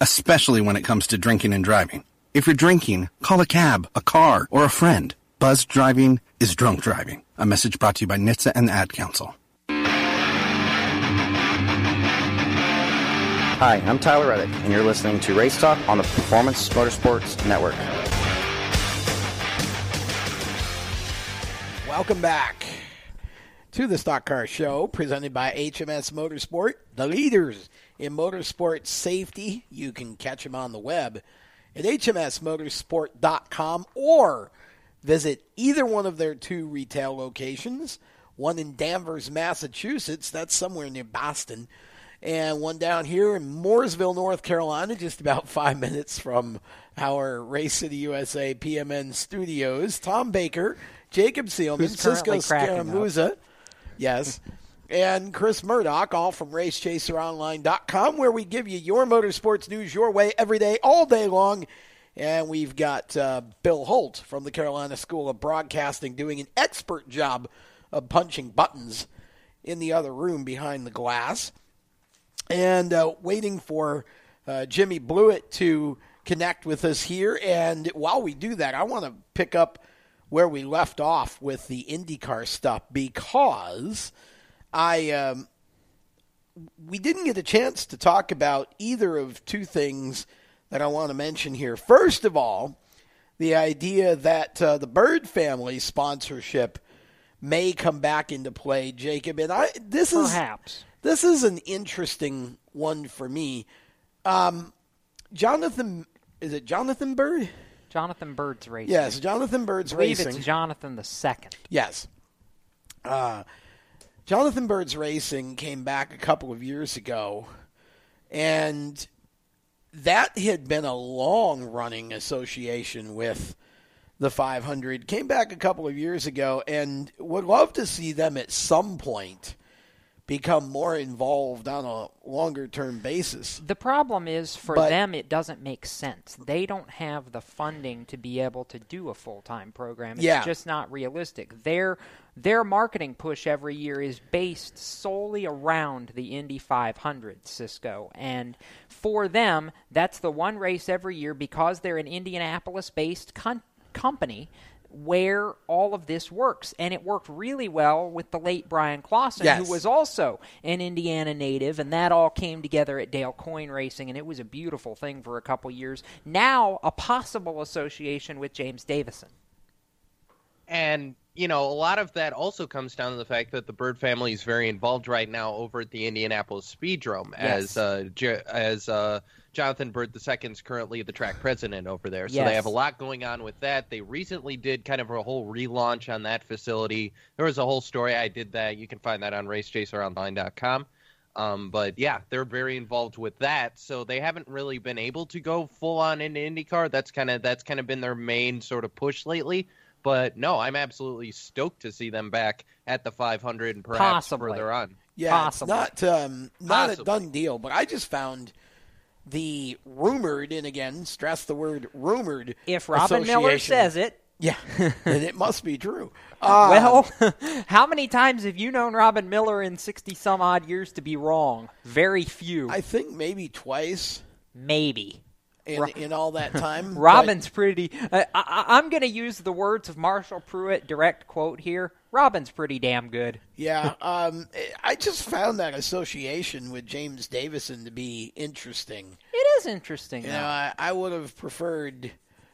especially when it comes to drinking and driving. If you're drinking, call a cab, a car, or a friend. Buzz driving is drunk driving. A message brought to you by NHTSA and the Ad Council. Hi, I'm Tyler Reddick, and you're listening to Race Talk on the Performance Motorsports Network. Welcome back to the Stock Car Show, presented by HMS Motorsport, the leaders in motorsport safety. You can catch them on the web at hmsmotorsport.com or visit either one of their two retail locations, one in Danvers, Massachusetts, that's somewhere near Boston, and one down here in Mooresville, North Carolina, just about five minutes from our Race City USA PMN studios. Tom Baker, Jacob Seelman, Cisco cracking up. Yes, and Chris Murdoch, all from RaceChaserOnline.com, where we give you your motorsports news your way every day, all day long. And we've got uh, Bill Holt from the Carolina School of Broadcasting doing an expert job of punching buttons in the other room behind the glass and uh, waiting for uh, Jimmy Blewett to connect with us here. And while we do that, I want to pick up where we left off with the IndyCar stuff because I um, we didn't get a chance to talk about either of two things that I want to mention here. First of all, the idea that uh, the Byrd family sponsorship may come back into play, Jacob, and I this is Perhaps. this is an interesting one for me. Um, Jonathan, is it Jonathan Byrd? Jonathan Byrd's racing. Yes, Jonathan Byrd's I believe racing. It's Jonathan the second. Yes. Uh, Jonathan Byrd's Racing came back a couple of years ago, and that had been a long running association with the 500. Came back a couple of years ago, and would love to see them at some point become more involved on a longer term basis. The problem is for But- them, it doesn't make sense. They don't have the funding to be able to do a full time program. It's Yeah. just not realistic. Their their marketing push every year is based solely around the Indy 500, Cisco, and for them, that's the one race every year because they're an Indianapolis-based con- company where all of this works. And it worked really well with the late Bryan Clauson, Yes. who was also an Indiana native, and that all came together at Dale Coyne Racing, and it was a beautiful thing for a couple years. Now, a possible association with James Davison. And you know, a lot of that also comes down to the fact that the Byrd family is very involved right now over at the Indianapolis Speedrome, Yes. as uh, J- as uh, Jonathan Byrd II is currently the track president over there. So Yes. they have a lot going on with that. They recently did kind of a whole relaunch on that facility. There was a whole story. I did that. You can find that on RaceChaserOnline.com. Um, but yeah, they're very involved with that. So they haven't really been able to go full on into IndyCar. That's kind of that's kind of been their main sort of push lately. But no, I'm absolutely stoked to see them back at the 500 and perhaps Possibly. further on. Yeah, it's not um, not a done deal, but I just found the rumored, and again, stress the word rumored. If Robin Miller says it. Yeah, then it must be true. Uh, well, how many times have you known Robin Miller in 60 some odd years to be wrong? Very few. I think maybe twice. Maybe. In, in all that time. Robin's pretty. Uh, I, I'm going to use the words of Marshall Pruett, direct quote here. Robin's pretty damn good. Yeah, um, I just found that association with James Davison to be interesting. It is interesting. You though. know, I, I would have preferred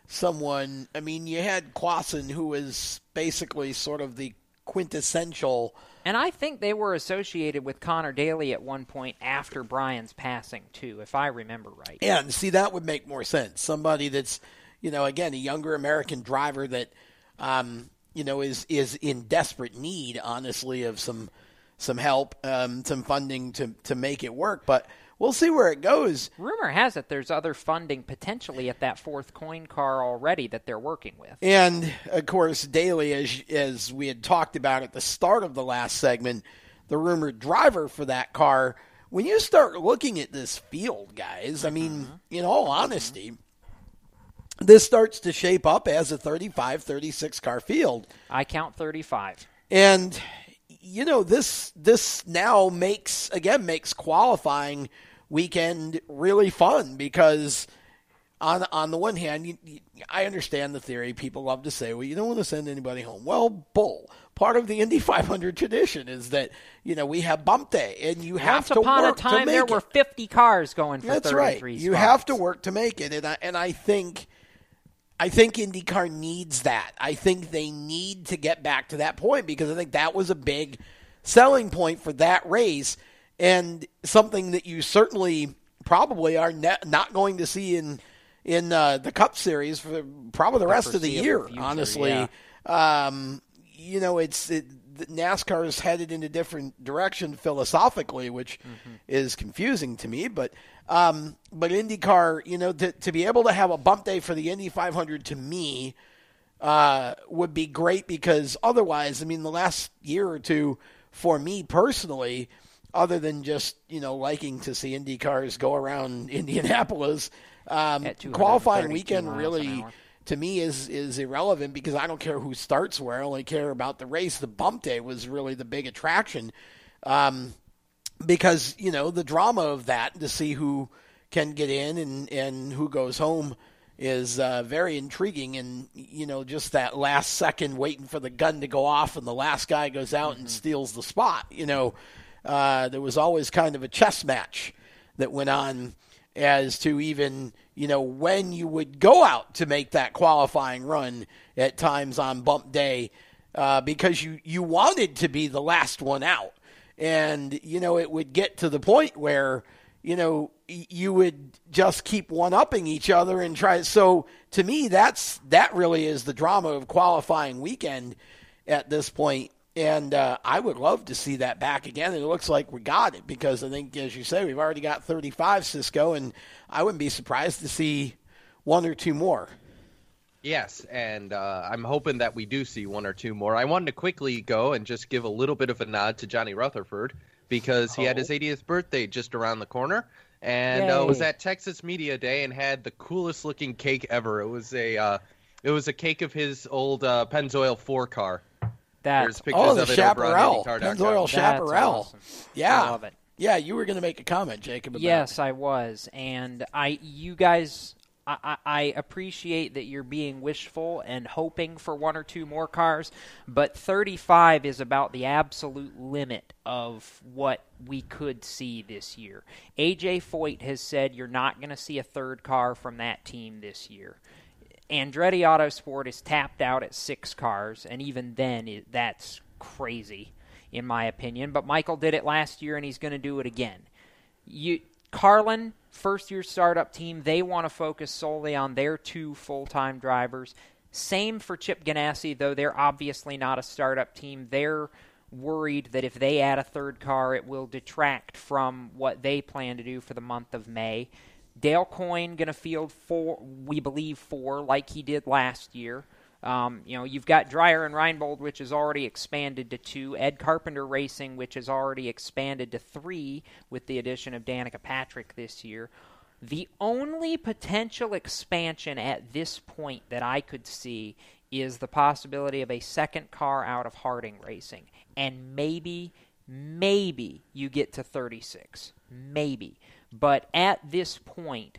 someone. I mean, you had Clauson, who was basically sort of the quintessential. And I think they were associated with Conor Daly at one point after Bryan's passing, too, if I remember right. Yeah, and see, that would make more sense. Somebody that's, you know, again, a younger American driver that, um, you know, is is in desperate need, honestly, of some some help, um, some funding to to make it work. But we'll see where it goes. Rumor has it there's other funding potentially at that fourth Coyne car already that they're working with. And of course, Daly, as as we had talked about at the start of the last segment, the rumored driver for that car. When you start looking at this field, guys, I mean, mm-hmm. in all honesty, this starts to shape up as a 35, 36 car field. I count 35. And you know, this this now makes again makes qualifying weekend really fun because on on the one hand, you, you, I understand the theory. People love to say, "Well, you don't want to send anybody home." Well, bull. Part of the Indy 500 tradition is that you know we have bump day, and you have Once to upon work a time, to make there it. were 50 cars going for That's 33 right. You spots. have to work to make it, and I, and I think, I think IndyCar needs that. I think they need to get back to that point because I think that was a big selling point for that race, and something that you certainly probably are ne- not going to see in in uh, the Cup Series for probably the The rest of the year. future, honestly, yeah. um, you know, it's it, NASCAR is headed in a different direction philosophically, which is confusing to me. But um, but IndyCar, you know, to to be able to have a bump day for the Indy 500 to me uh, would be great because otherwise, I mean, the last year or two for me personally, other than just you know liking to see Indy cars go around Indianapolis, um, qualifying weekend really to me is is irrelevant because I don't care who starts where. I only care about the race. The bump day was really the big attraction, um, because you know the drama of that to see who can get in and and who goes home is uh, very intriguing. And you know just that last second waiting for the gun to go off and the last guy goes out and steals the spot. You know, uh, there was always kind of a chess match that went on as to even you know when you would go out to make that qualifying run at times on bump day uh, because you you wanted to be the last one out. And you know it would get to the point where you know you would just keep one upping each other and try so to me that's that really is the drama of qualifying weekend at this point and uh, I would love to see that back again. And it looks like we got it because I think, as you say, we've already got 35 Cisco, and I wouldn't be surprised to see one or two more. Yes, and uh, I'm hoping that we do see one or two more. I wanted to quickly go and just give a little bit of a nod to Johnny Rutherford because he had his 80th birthday just around the corner, and uh, was at Texas Media Day and had the coolest looking cake ever. It was a uh, it was a cake of his old uh, Pennzoil four car. There's That's pictures Oh, the of it Chaparral, IndyCar.com. Pennzoil Chaparral. awesome. Yeah, I love it. Yeah, you were going to make a comment, Jacob. About Yes, I was, and I, you guys, I, I, I appreciate that you're being wishful and hoping for one or two more cars, but 35 is about the absolute limit of what we could see this year. AJ Foyt has said you're not going to see a third car from that team this year. Andretti Autosport is tapped out at six cars, and even then, that's crazy, in my opinion. But Michael did it last year, and he's going to do it again. You, Carlin, first year startup team, they want to focus solely on their two full time drivers. Same for Chip Ganassi, though they're obviously not a startup team. They're worried that if they add a third car, it will detract from what they plan to do for the month of May. Dale Coyne going to field four, we believe four, like he did last year. Um, you know, you've got Dreyer and Reinbold, which has already expanded to two. Ed Carpenter Racing, which has already expanded to three with the addition of Danica Patrick this year. The only potential expansion at this point that I could see is the possibility of a second car out of Harding Racing. And maybe, maybe you get to 36. Maybe. But at this point,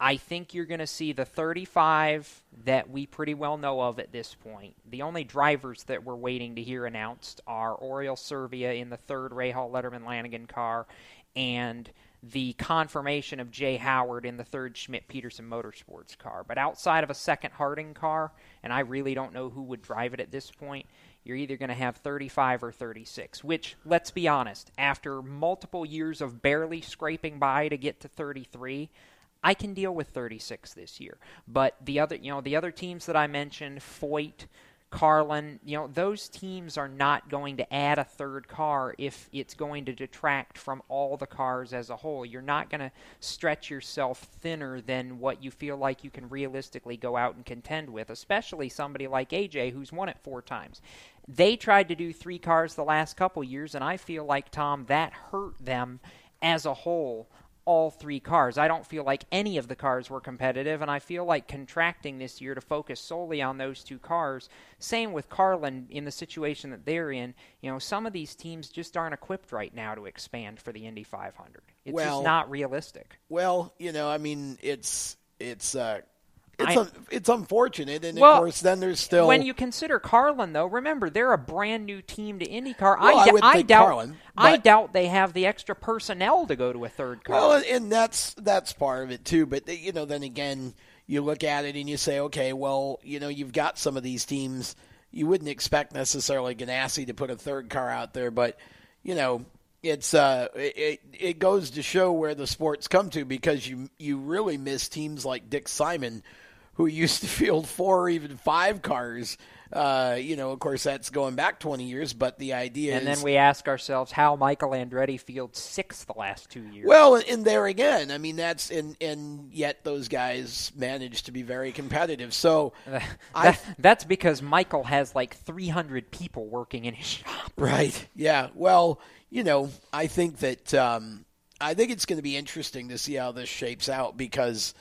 I think you're going to see the 35 that we pretty well know of at this point. The only drivers that we're waiting to hear announced are Oriol Servia in the third Rahal Letterman Lanigan car and the confirmation of Jay Howard in the third Schmidt Peterson Motorsports car. But outside of a second Harding car, and I really don't know who would drive it at this point, you're either going to have 35 or 36, which, let's be honest, after multiple years of barely scraping by to get to 33, I can deal with 36 this year. But the other, you know, the other teams that I mentioned, Foyt, Carlin, you know, those teams are not going to add a third car if it's going to detract from all the cars as a whole. You're not going to stretch yourself thinner than what you feel like you can realistically go out and contend with, especially somebody like AJ who's won it four times. They tried to do three cars the last couple years, and I feel like, Tom, that hurt them as a whole all three cars. I don't feel like any of the cars were competitive, and I feel like contracting this year to focus solely on those two cars. Same with Carlin in the situation that they're in. You know, some of these teams just aren't equipped right now to expand for the Indy 500. It's Well- just not realistic. Well, you know, I mean, it's it's uh, it's I- it's unfortunate, and Well, of course, then there's still When you consider Carlin, though, remember they're a brand new team to IndyCar. Well, I d- would think doubt. Carlin, I doubt they have the extra personnel to go to a third car. Well, and- and that's that's part of it too. But you know, then again, you look at it and you say, okay, well, you know, you've got some of these teams. You wouldn't expect necessarily Ganassi to put a third car out there, but you know, it's uh, it it goes to show where the sports come to because you you really miss teams like Dick Simon, who used to field four or even five cars. Uh, you know, of course, that's going back 20 years, but the idea and is then we ask ourselves how Michael Andretti fields six the last two years. Well, and there again, I mean that's and and yet those guys managed to be very competitive. So I that's because Michael has like 300 people working in his shop. right, yeah. Well, you know, I think that um, I think it's going to be interesting to see how this shapes out because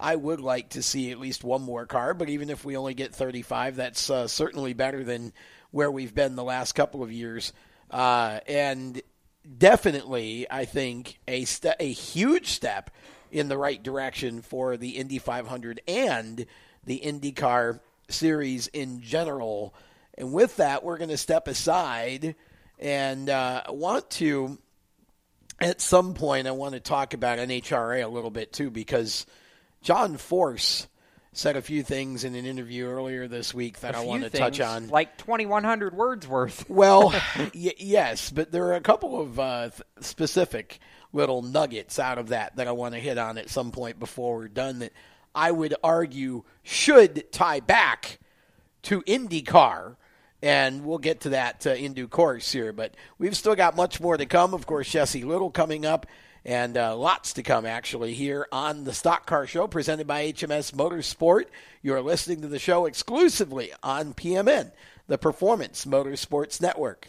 I would like to see at least one more car. But even if we only get 35, that's uh, certainly better than where we've been the last couple of years. Uh, and definitely, I think a ste- a huge step in the right direction for the Indy 500 and the IndyCar series in general. And with that, we're going to step aside and uh, want to, at some point, I want to talk about NHRA a little bit too, because John Force said a few things in an interview earlier this week that A I want to touch on. like 2,100 words worth. Well, y- yes, but there are a couple of uh, th- specific little nuggets out of that that I want to hit on at some point before we're done that I would argue should tie back to IndyCar. And we'll get to that uh, in due course here. But we've still got much more to come. Of course, Jesse Little coming up, and uh, lots to come actually here on the Stock Car Show presented by HMS Motorsport. You're listening to the show exclusively on PMN, the Performance Motorsports Network.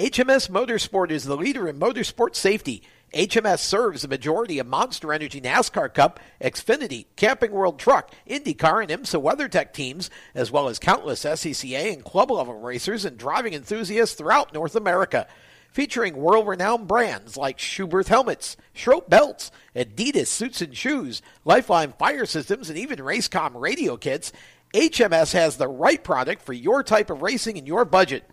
HMS Motorsport is the leader in motorsport safety. HMS serves the majority of Monster Energy NASCAR Cup, Xfinity, Camping World Truck, IndyCar, and IMSA WeatherTech teams, as well as countless SCCA and club level racers and driving enthusiasts throughout North America. featuring world renowned brands like Schuberth helmets, Schroth belts, Adidas suits and shoes, Lifeline fire systems, and even Racecom radio kits. HMS has the right product for your type of racing and your budget.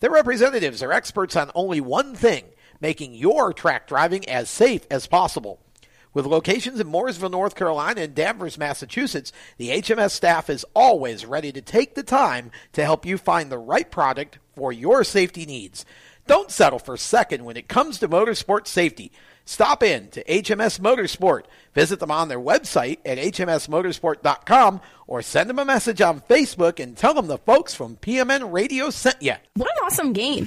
Their representatives are experts on only one thing making your track driving as safe as possible. With locations in Mooresville, North Carolina, and Danvers, Massachusetts, the HMS staff is always ready to take the time to help you find the right product for your safety needs. Don't settle for second when it comes to motorsport safety. Stop in to HMS Motorsport. Visit them on their website at hmsmotorsport.com or send them a message on Facebook and tell them the folks from PMN Radio sent you. What an awesome game.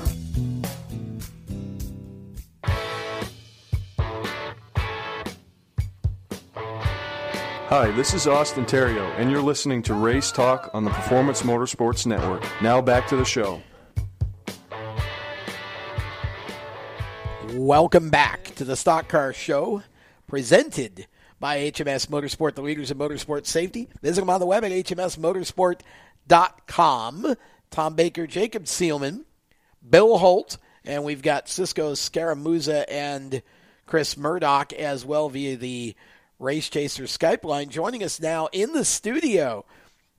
Hi, this is Austin Theriault, and you're listening to Race Talk on the Performance Motorsports Network. Now back to the show. Welcome back to the Stock Car Show, presented by HMS Motorsport, the leaders in motorsport safety. Visit them on the web at hmsmotorsport.com. Tom Baker, Jacob Seelman, Bill Holt, and we've got Cisco Scaramuza and Chris Murdoch as well via the Race Chaser Skype line. Joining us now in the studio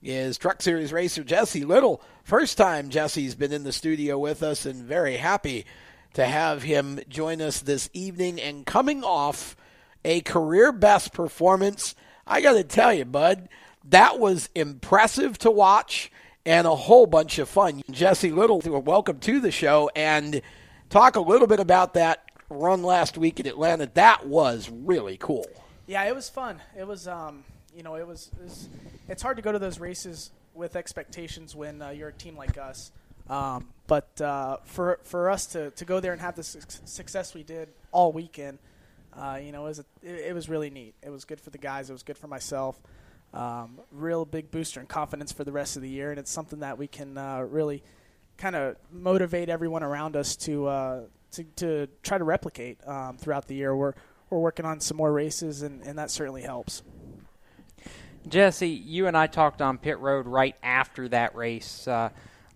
is Truck Series racer Jesse Little. First time Jesse's been in the studio with us, and very happy to have him join us this evening. And coming off a career best performance, I got to tell you, bud, that was impressive to watch and a whole bunch of fun. Jesse Little, welcome to the show, and talk a little bit about that run last week in Atlanta. That was really cool. Yeah, it was fun. It was, um, you know, it was, it was, It's hard to go to those races with expectations when uh, you're a team like us. Um, but uh, for for us to, to go there and have the su- success we did all weekend, uh, you know, it was, a, it, it, was really neat. It was good for the guys. It was good for myself. Um, real big booster and confidence for the rest of the year, and it's something that we can uh, really kind of motivate everyone around us to, uh, to to try to replicate um, throughout the year. We're we're working on some more races, and, and that certainly helps. Jesse, you and I talked on pit road right after that race uh,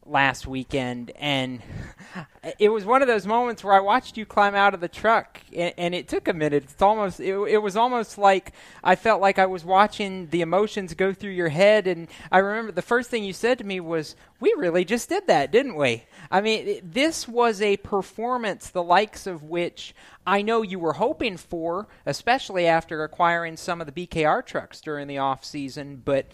last weekend, and it was one of those moments where I watched you climb out of the truck, and, and it took a minute. It's almost, it, it, was almost like I felt like I was watching the emotions go through your head. And I remember the first thing you said to me was, "We really just did that, didn't we?" I mean, this was a performance the likes of which I know you were hoping for, especially after acquiring some of the BKR trucks during the off season, but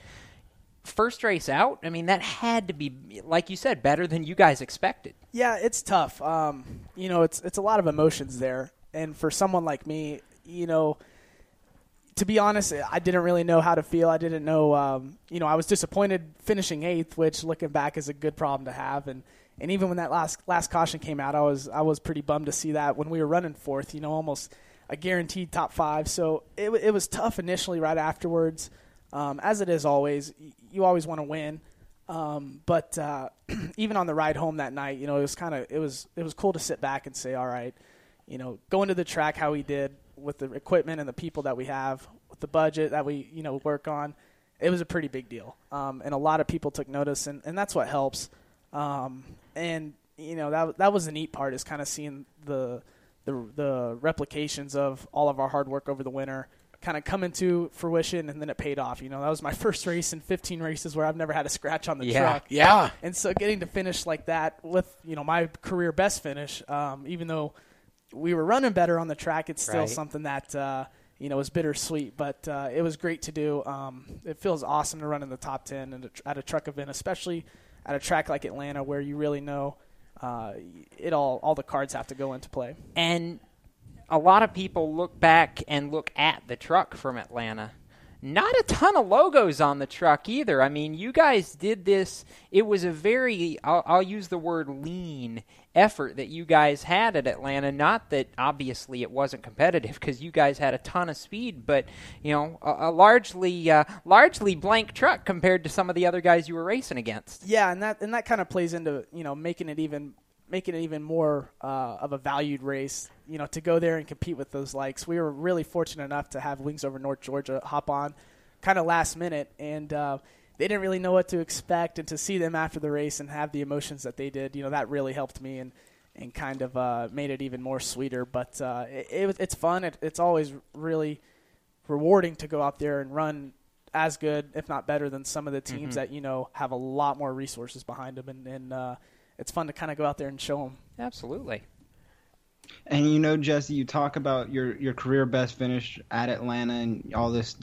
first race out, I mean, that had to be, like you said, better than you guys expected. Yeah, it's tough. Um, you know, it's it's a lot of emotions there, and for someone like me, you know, to be honest, I didn't really know how to feel. I didn't know, um, you know, I was disappointed finishing eighth, which looking back is a good problem to have, and and even when that last last caution came out, I was I was pretty bummed to see that when we were running fourth. You know, almost a guaranteed top five. So it it was tough initially, right afterwards. Um, as it is always, you always want to win. Um, but uh, even on the ride home that night, you know, it was kind of it was it was cool to sit back and say, all right, you know, going to the track how we did with the equipment and the people that we have, with the budget that we you know work on, it was a pretty big deal. Um, and a lot of people took notice, and, and that's what helps. Um, and you know that that was the neat part is kind of seeing the the the replications of all of our hard work over the winter kind of come into fruition and then it paid off. You know, that was my first race in 15 races where I've never had a scratch on the Yeah. truck. Yeah. And so getting to finish like that with, you know, my career best finish, um, even though we were running better on the track, it's still Right. something that, uh, you know, was bittersweet, but uh, it was great to do. Um, it feels awesome to run in the top 10 at a, at a truck event, especially at a track like Atlanta where you really know uh, it all, all the cards have to go into play. And a lot of people look back and look at the truck from Atlanta. Not a ton of logos on the truck either. I mean, you guys did this. It was a very, I'll, I'll use the word lean effort that you guys had at Atlanta. Not that obviously it wasn't competitive because you guys had a ton of speed, but you know, a, a largely, uh, largely blank truck compared to some of the other guys you were racing against. Yeah, and that and that kind of plays into you know making it even making it even more uh, of a valued race. You know, to go there and compete with those likes. We were really fortunate enough to have Wings Over North Georgia hop on, kind of last minute, and uh, they didn't really know what to expect. And to see them after the race and have the emotions that they did, you know, that really helped me and and kind of uh, made it even more sweeter. But uh, it, it it's fun. It, it's always really rewarding to go out there and run as good, if not better, than some of the teams Mhm. that you know have a lot more resources behind them, and, and uh, it's fun to kind of go out there and show them. Absolutely. And you know, Jesse, you talk about your your career best finish at Atlanta and all this,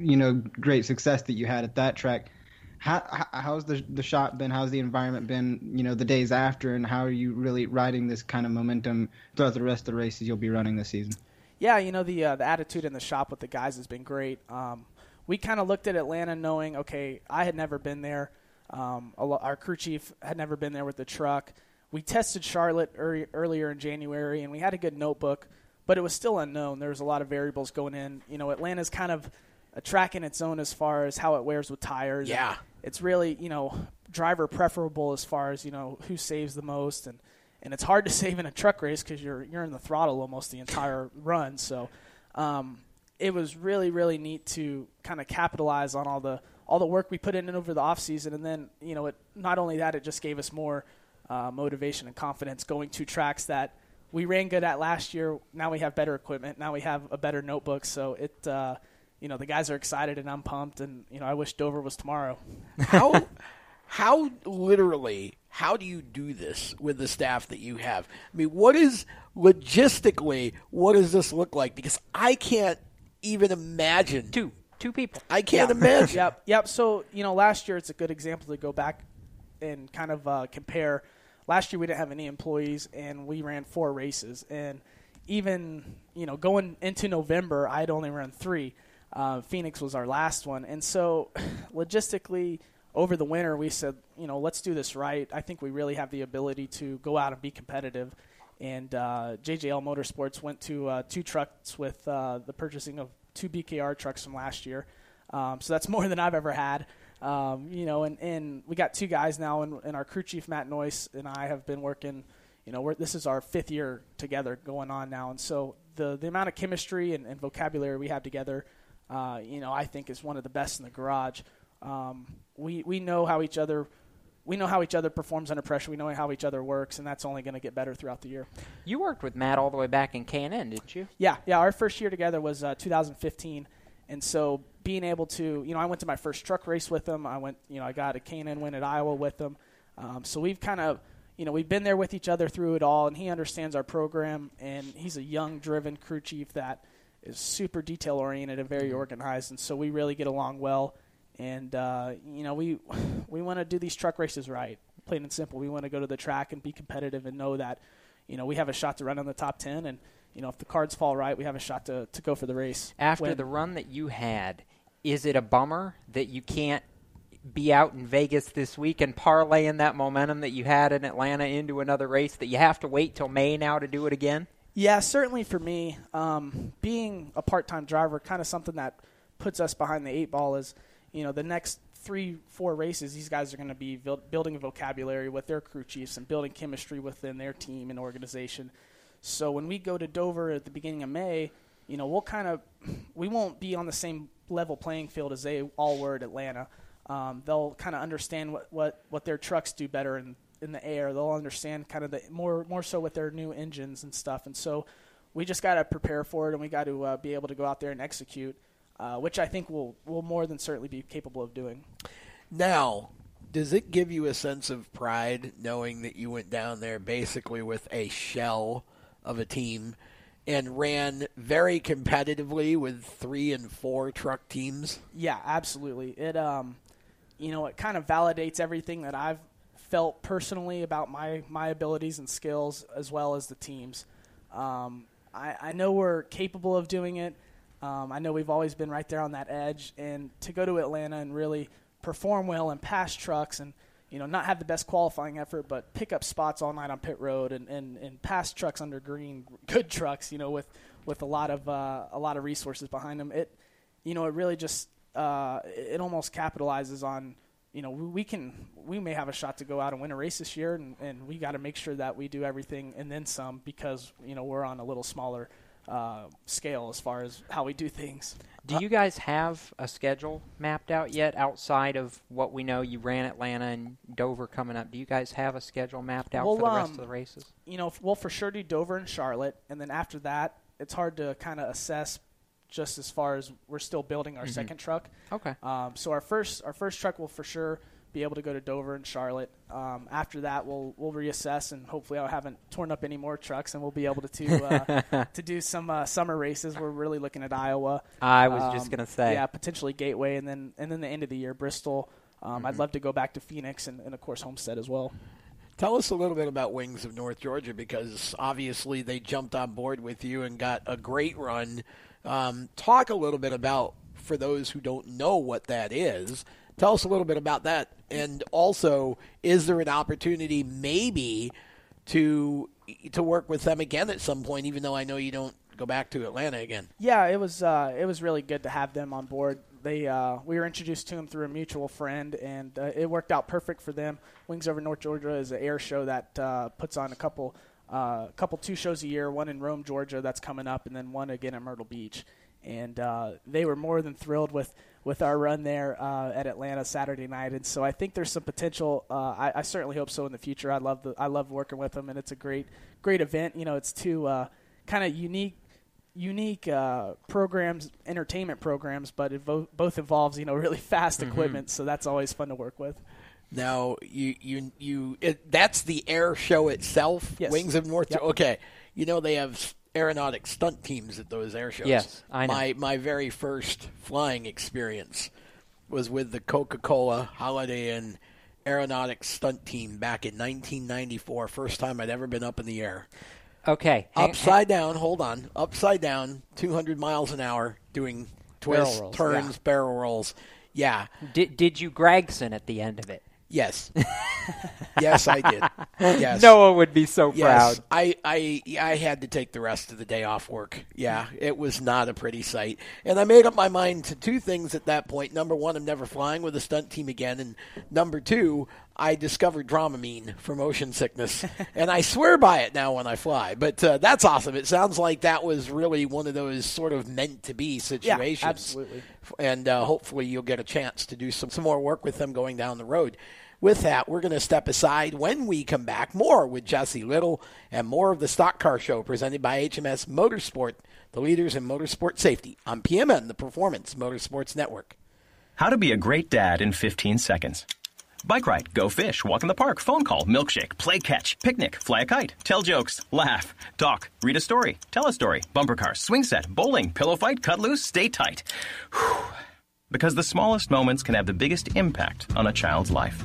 you know, great success that you had at that track. How, how how's the the shop been? How's the environment been? You know, the days after, and how are you really riding this kind of momentum throughout the rest of the races you'll be running this season? Yeah, you know the uh, the attitude in the shop with the guys has been great. Um, we kind of looked at Atlanta knowing, okay, I had never been there. Um, a lo- our crew chief had never been there with the truck. We tested Charlotte early, earlier in January, and we had a good notebook, but it was still unknown. There was a lot of variables going in. You know, Atlanta's kind of a track in its own as far as how it wears with tires. Yeah. it's really you know driver preferable as far as you know who saves the most and and it's hard to save in a truck race because you're you're in the throttle almost the entire run so um, it was really really neat to kind of capitalize on all the all the work we put in over the off season and then you know it not only that it just gave us more uh, motivation and confidence going to tracks that we ran good at last year. Now we have better equipment. Now we have a better notebook. So it uh, you know the guys are excited and I'm pumped and you know I wish Dover was tomorrow. How how literally how do you do this with the staff that you have? I mean, what is logistically what does this look like? Because I can't even imagine two two people. I can't Yeah. imagine. yep, yep. So you know, last year it's a good example to go back and kind of uh, compare. Last year we didn't have any employees, and we ran four races. And even you know, going into November, I'd only run three. Uh, Phoenix was our last one, and so logistically, over the winter, we said, you know, let's do this right. I think we really have the ability to go out and be competitive. And uh, JJL Motorsports went to uh, two trucks with uh, the purchasing of two BKR trucks from last year. Um, so that's more than I've ever had. Um, you know, and, and we got two guys now, and, and our crew chief Matt Noyce and I have been working. You know, this is our fifth year together going on now, and so the the amount of chemistry and, and vocabulary we have together, uh, you know, I think is one of the best in the garage. Um, we we know how each other. We know how each other performs under pressure. We know how each other works, and that's only going to get better throughout the year. You worked with Matt all the way back in K&N, didn't you? Yeah, yeah. Our first year together was uh, 2015, and so being able to, you know, I went to my first truck race with him. I went, you know, I got a K&N win at Iowa with him. Um, so we've kind of, you know, we've been there with each other through it all, and he understands our program, and he's a young, driven crew chief that is super detail oriented and very organized, and so we really get along well. And uh, you know, we we want to do these truck races right, plain and simple. We want to go to the track and be competitive and know that, you know, we have a shot to run in the top ten, and you know, if the cards fall right, we have a shot to, to go for the race. After Win. the run that you had, is it a bummer that you can't be out in Vegas this week and parlaying that momentum that you had in Atlanta into another race that you have to wait till May now to do it again? Yeah, certainly for me, um, being a part-time driver, kind of something that puts us behind the eight ball is, you know, the next three, four races, these guys are going to be build, building vocabulary with their crew chiefs and building chemistry within their team and organization. So when we go to Dover at the beginning of May, you know, we'll kind of we won't be on the same level playing field as they all were at Atlanta. Um, they'll kind of understand what, what, what their trucks do better in, in the air. They'll understand kind of the more more so with their new engines and stuff. And so we just got to prepare for it, and we got to uh, be able to go out there and execute, uh, which I think we'll will more than certainly be capable of doing. Now, does it give you a sense of pride knowing that you went down there basically with a shell of a team and ran very competitively with three and four truck teams? Yeah, absolutely. It um, you know, it kind of validates everything that I've felt personally about my my abilities and skills as well as the teams. Um, I, I know we're capable of doing it. Um, I know we've always been right there on that edge, and to go to Atlanta and really perform well and pass trucks and you know not have the best qualifying effort, but pick up spots all night on pit road and, and, and pass trucks under green, good trucks, you know, with with a lot of uh, a lot of resources behind them. It you know it really just uh, it almost capitalizes on you know we can we may have a shot to go out and win a race this year, and, and we got to make sure that we do everything and then some because you know we're on a little smaller uh, scale as far as how we do things. Do you guys have a schedule mapped out yet outside of what we know? You ran Atlanta and Dover coming up. Do you guys have a schedule mapped out Well, for the rest um, of the races? You know, we'll for sure do Dover and Charlotte, and then after that, it's hard to kind of assess just as far as we're still building our Mhm. second truck. Okay. Um, so our first our first truck will for sure be able to go to Dover and Charlotte. Um, after that, we'll we'll reassess and hopefully I haven't torn up any more trucks and we'll be able to to, uh, to do some uh, summer races. We're really looking at Iowa. I was just Um, gonna say. yeah, potentially Gateway, and then and then the end of the year Bristol. Um, I'd Mhm. love to go back to Phoenix and, and of course Homestead as well. Tell us a little bit about Wings of North Georgia because obviously they jumped on board with you and got a great run. Um, talk a little bit about, for those who don't know what that is, tell us a little bit about that. And also, is there an opportunity maybe to to work with them again at some point, even though I know you don't go back to Atlanta again? Yeah, it was uh, it was really good to have them on board. They uh, we were introduced to them through a mutual friend, and uh, it worked out perfect for them. Wings Over North Georgia is an air show that uh, puts on a couple uh, couple two shows a year. One in Rome, Georgia, that's coming up, and then one again at Myrtle Beach. And uh, they were more than thrilled with with our run there uh, at Atlanta Saturday night. And so I think there's some potential. Uh, I, I certainly hope so in the future. I love the I love working with them, and it's a great great event. You know, it's two uh, kind of unique unique uh, programs, entertainment programs, but it vo- both involves you know really fast Mhm. equipment, so that's always fun to work with. Now you you you it, that's the air show itself. Yes. Wings of North. Yep. Okay, you know they have aeronautic stunt teams at those air shows. Yes, I know. My my very first flying experience was with the Coca Cola Holiday Inn aeronautic stunt team back in 1994. First time I'd ever been up in the air. Okay. hang- Upside down. Hold on. Upside down. 200 miles an hour doing twists, rolls, turns, yeah. barrel rolls. Yeah. Did did you Gragson at the end of it? Yes. yes, I did. Yes. Noah would be so Yes. proud. I, I I had to take the rest of the day off work. Yeah, it was not a pretty sight. And I made up my mind to two things at that point. Number one, I'm never flying with a stunt team again. And number two, I discovered Dramamine for motion sickness. and I swear by it now when I fly. But uh, that's awesome. It sounds like that was really one of those sort of meant to be situations. Yeah, absolutely. And uh, hopefully you'll get a chance to do some, some more work with them going down the road. With that, we're going to step aside when we come back. More with Jesse Little and more of the Stock Car Show presented by HMS Motorsport, the leaders in motorsport safety on PMN, the Performance Motorsports Network. How to be a great dad in 15 seconds. Bike ride, go fish, walk in the park, phone call, milkshake, play catch, picnic, fly a kite, tell jokes, laugh, talk, read a story, tell a story, bumper car, swing set, bowling, pillow fight, cut loose, stay tight. Whew. Because the smallest moments can have the biggest impact on a child's life.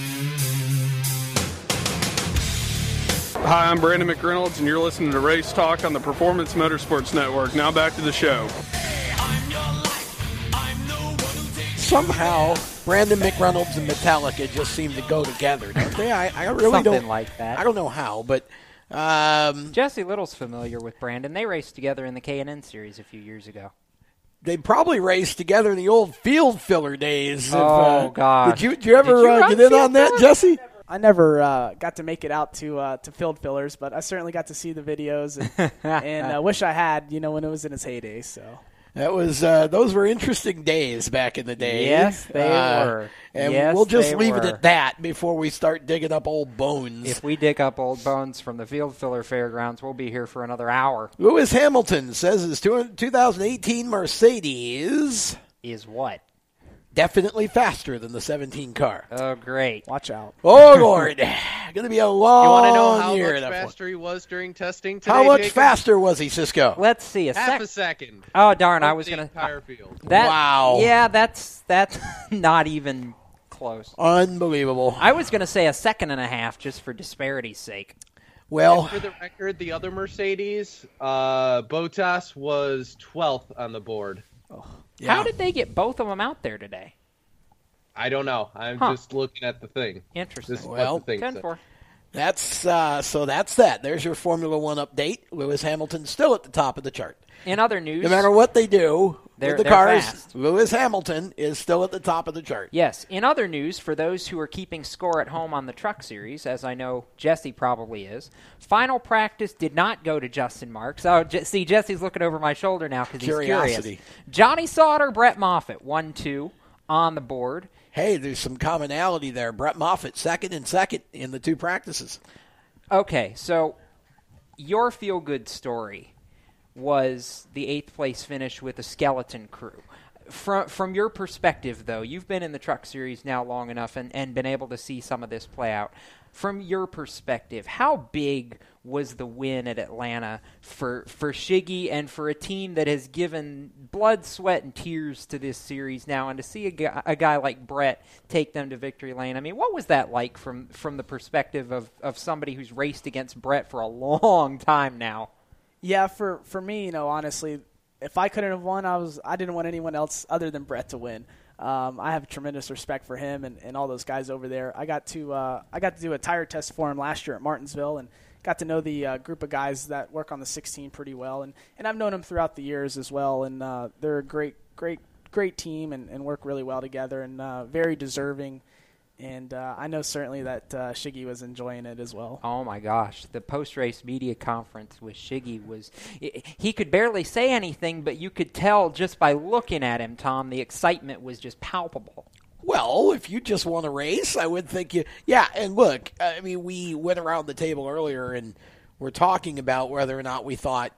Hi, I'm Brandon McReynolds, and you're listening to Race Talk on the Performance Motorsports Network. Now back to the show. Somehow, Brandon McReynolds and Metallica just seem to go together, don't they? I, I really Something don't like that. I don't know how, but um, Jesse Little's familiar with Brandon. They raced together in the K and N series a few years ago. they probably raced together in the old field filler days. if, Oh, uh, gosh. Did you, did you ever Did you uh, run get in on that, filler? Jesse? I never uh, got to make it out to uh, to field fillers, but I certainly got to see the videos, and, and uh, wish I had, you know, when it was in its heyday. So That was uh, those were interesting days back in the day. Yes, they Uh, were. And Yes, we'll just they leave it at that before we start digging up old bones. If we dig up old bones from the field filler fairgrounds, we'll be here for another hour. Lewis Hamilton says his 2018 Mercedes Is what? Definitely faster than the 17 car. Oh, great! watch out. Oh Lord, going to be a long You want to know how year. much that one. faster he was during testing today? How much Jacob? faster was he, Cisco? Let's see a Half sec. a second. Oh darn! I was gonna. entire field. That, Wow. Yeah, that's that's not even close. Unbelievable. I was gonna say a second and a half just for disparity's sake. Well, And for the record, the other Mercedes, uh, Bottas was 12th on the board. How did they get both of them out there today? I don't know. I'm Huh. just looking at the thing. Interesting. This Well, thing Ten said. for. That's uh, so. That's that. There's your Formula One update. Lewis Hamilton still at the top of the chart. In other news, No matter what they do They're- with the cars, fast. Lewis Hamilton is still at the top of the chart. Yes. In other news, for those who are keeping score at home on the Truck Series, as I know Jesse probably is, final practice did not go to Justin Marks. Oh, Je- see, Jesse's looking over my shoulder now because he's curious. Johnny Sauter, Brett Moffitt, one two on the board. Hey, there's some commonality there. Brett Moffitt second and second in the two practices. Okay, so your feel good story was the eighth place finish with a skeleton crew. From from your perspective, though, you've been in the truck series now long enough and, and been able to see some of this play out. From your perspective, how big was the win at Atlanta for for Shiggy and for a team that has given blood, sweat, and tears to this series now, and to see a guy, a guy like Brett take them to victory lane? I mean, what was that like from from the perspective of, of somebody who's raced against Brett for a long time now? Yeah, for for me, you know, honestly, if I couldn't have won, I was I didn't want anyone else other than Brett to win. Um, I have tremendous respect for him and, and all those guys over there. I got to uh, I got to do a tire test for him last year at Martinsville and got to know the uh, group of guys that work on the 16 pretty well. And, and I've known them throughout the years as well. And uh, they're a great great great team and, and work really well together and uh, very deserving. And uh, I know certainly that uh, Shiggy was enjoying it as well. Oh my gosh, the post-race media conference with Shiggy was i he could barely say anything, but you could tell just by looking at him, Tom, the excitement was just palpable. Well, if you just want to race, I would think you. Yeah, and look, I mean, we went around the table earlier and we're talking about whether or not we thought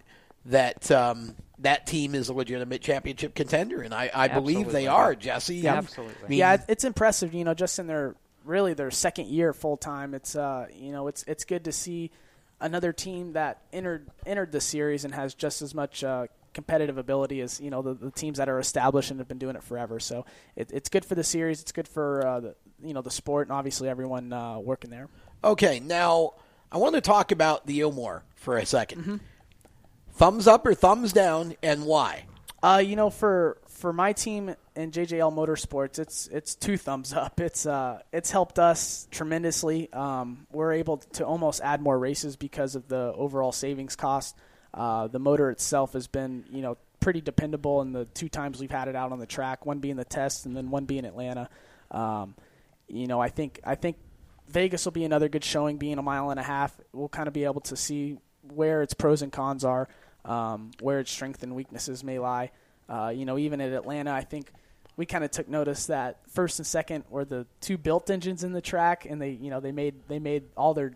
that um, that team is a legitimate championship contender, and I, I believe they are. Jesse, Yeah, I mean, yeah, it's impressive. You know, just in their really their second year full time. It's uh, you know, it's it's good to see another team that entered entered the series and has just as much uh, competitive ability as you know the, the teams that are established and have been doing it forever. So it, it's good for the series. It's good for uh, the you know the sport and obviously everyone uh, working there. Okay, now I want to talk about the Ilmore for a 2nd Mm-hmm. Thumbs up or thumbs down, and why? Uh, you know, for for my team in JJL Motorsports, it's it's two thumbs up. It's uh it's helped us tremendously. Um, we're able to almost add more races because of the overall savings cost. Uh, the motor itself has been you know pretty dependable in the two times we've had it out on the track. One being the test, and then one being Atlanta. Um, you know, I think I think Vegas will be another good showing. Being a mile and a half, we'll kind of be able to see where its pros and cons are, um, where its strengths and weaknesses may lie. Uh, you know, even at Atlanta, I think we kind of took notice that first and second were the two built engines in the track, and they, you know, they made they made all their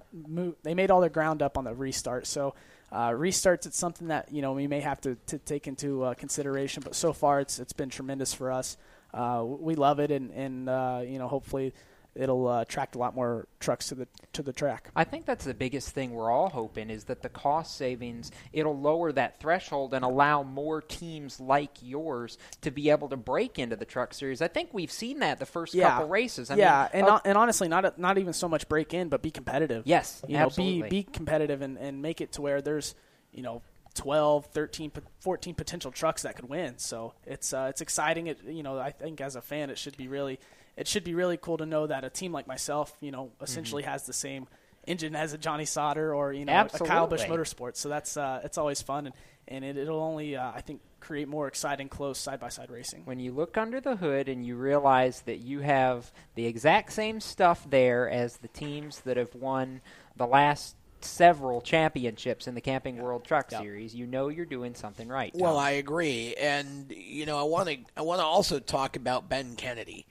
they made all their ground up on the restart. So uh, restarts, it's something that you know we may have to, to take into uh, consideration. But so far, it's it's been tremendous for us. Uh, we love it, and and uh, you know, hopefully, it'll uh, attract a lot more trucks to the to the track. I think that's the biggest thing we're all hoping is that the cost savings it'll lower that threshold and allow more teams like yours to be able to break into the truck series. I think we've seen that the first couple races. I yeah, mean, and oh, and honestly, not not even so much break in, but be competitive. Yes, you know, absolutely. be be competitive and, and make it to where there's you know 12, 13, 14 potential trucks that could win. So it's uh, it's exciting. It you know I think as a fan it should be really it should be really cool to know that a team like myself you know essentially Mm-hmm. has the same engine as a Johnny Sauter or you know a Kyle Busch Motorsports. So that's uh, it's always fun and and it, it'll only uh, I think create more exciting close side by side racing. when you look under the hood and you realize that you have the exact same stuff there as the teams that have won the last several championships in the Camping World Truck Series, you know you're doing something right. Well, I agree, and you know, I want to I want to also talk about Ben Kennedy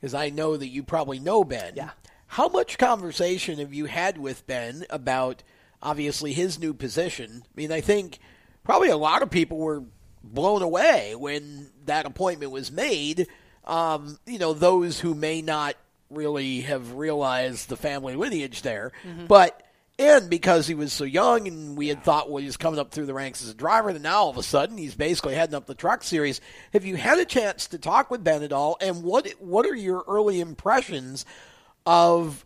because I know that you probably know Ben. Yeah. How much conversation have you had with Ben about obviously his new position? I mean, I think probably a lot of people were blown away when that appointment was made. Um, you know, those who may not really have realized the family lineage there, Mhm. but and because he was so young and we had thought well he was coming up through the ranks as a driver. And now all of a sudden he's basically heading up the truck series. Have you had a chance to talk with ben at all? And what what are your early impressions of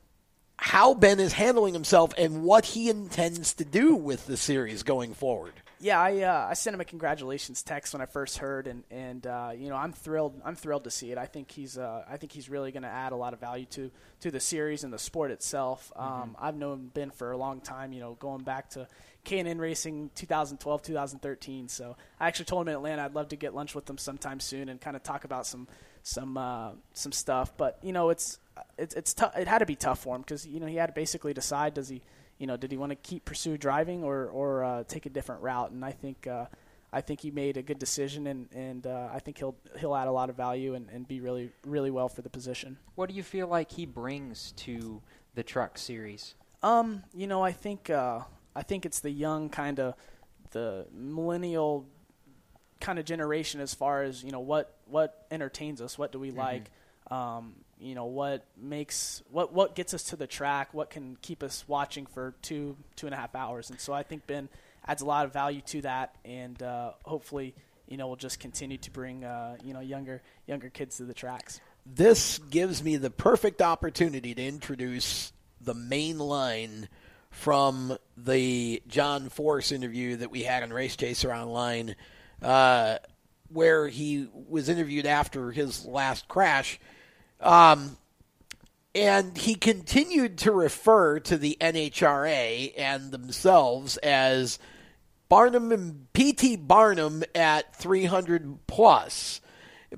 how ben is handling himself and what he intends to do with the series going forward Yeah, I uh, I sent him a congratulations text when I first heard, and and uh, you know I'm thrilled. I'm thrilled to see it. I think he's uh, I think he's really going to add a lot of value to to the series and the sport itself. Um, I've known Ben for a long time. You know, going back to K&N Racing 2012, 2013. So I actually told him in Atlanta I'd love to get lunch with him sometime soon and kind of talk about some some uh, some stuff. But you know, it's it's it's tou- it had to be tough for him because you know he had to basically decide does he you know, did he want to keep pursue driving or or uh, take a different route? And I think uh, I think he made a good decision, and and uh, I think he'll he'll add a lot of value and, and be really really well for the position. what do you feel like he brings to the truck series? Um, you know, I think uh, I think it's the young kind of the millennial kind of generation as far as you know what what entertains us, what do we like, um, you know what makes what what gets us to the track, what can keep us watching for two two and a half hours, and so I think Ben adds a lot of value to that, and uh, hopefully you know we'll just continue to bring uh, you know younger younger kids to the tracks. this gives me the perfect opportunity to introduce the main line from the John Force interview that we had on Race Chaser Online, uh, where he was interviewed after his last crash. Um, and he continued to refer to the NHRA and themselves as Barnum and PT Barnum at 300 plus.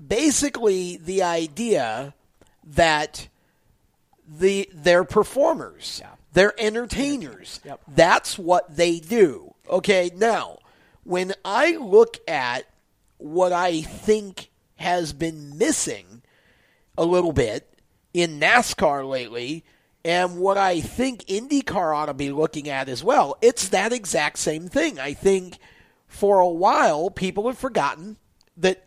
Basically, the idea that the they're performers, they're entertainers. That's what they do. Okay, now when I look at what I think has been missing a little bit in NASCAR lately, and what I think IndyCar ought to be looking at as well. It's that exact same thing. I think for a while people have forgotten that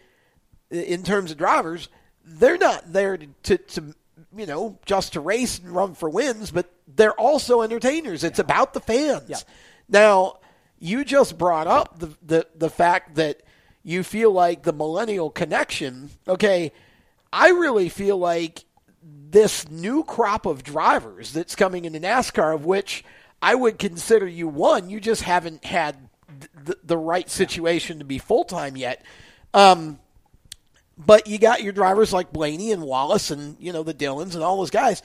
in terms of drivers, they're not there to, to, you know just to race and run for wins, but they're also entertainers. It's about the fans. Now, you just brought up the, the the fact that you feel like the millennial connection. Okay, I really feel like this new crop of drivers that's coming into NASCAR, of which I would consider you one. You just haven't had the, the right situation to be full time yet. Um, but you got your drivers like Blaney and Wallace and you know the Dillons and all those guys.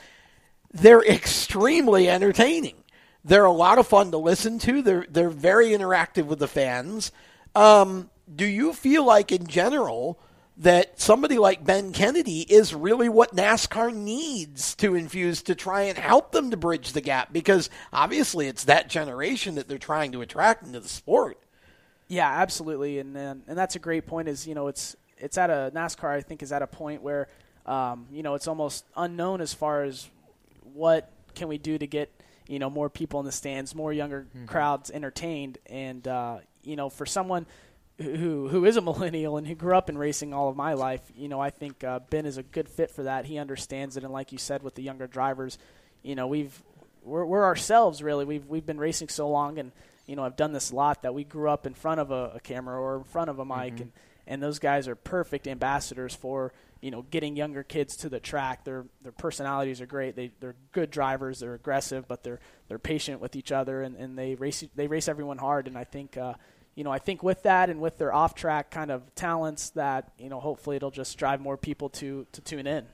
They're extremely entertaining. They're a lot of fun to listen to. They're they're very interactive with the fans. Um, do you feel like in general that somebody like Ben Kennedy is really what NASCAR needs to infuse to try and help them to bridge the gap? Because obviously it's that generation that they're trying to attract into the sport. Yeah, absolutely, and and, and that's a great point. Is you know it's it's at a NASCAR I think is at a point where um, you know it's almost unknown as far as what can we do to get you know more people in the stands, more younger Mm-hmm. crowds entertained, and uh, you know for someone who who is a millennial and who grew up in racing all of my life, you know I think uh, Ben is a good fit for that. He understands it, and like you said with the younger drivers, you know we've we're, we're ourselves really. We've we've been racing so long and. You know, I've done this a lot that we grew up in front of a, a camera or in front of a mic, Mhm. and and those guys are perfect ambassadors for you know getting younger kids to the track. Their their personalities are great. They they're good drivers. They're aggressive, but they're they're patient with each other, and, and they race they race everyone hard. And I think uh, you know I think with that and with their off track kind of talents, that you know hopefully it'll just drive more people to to tune in.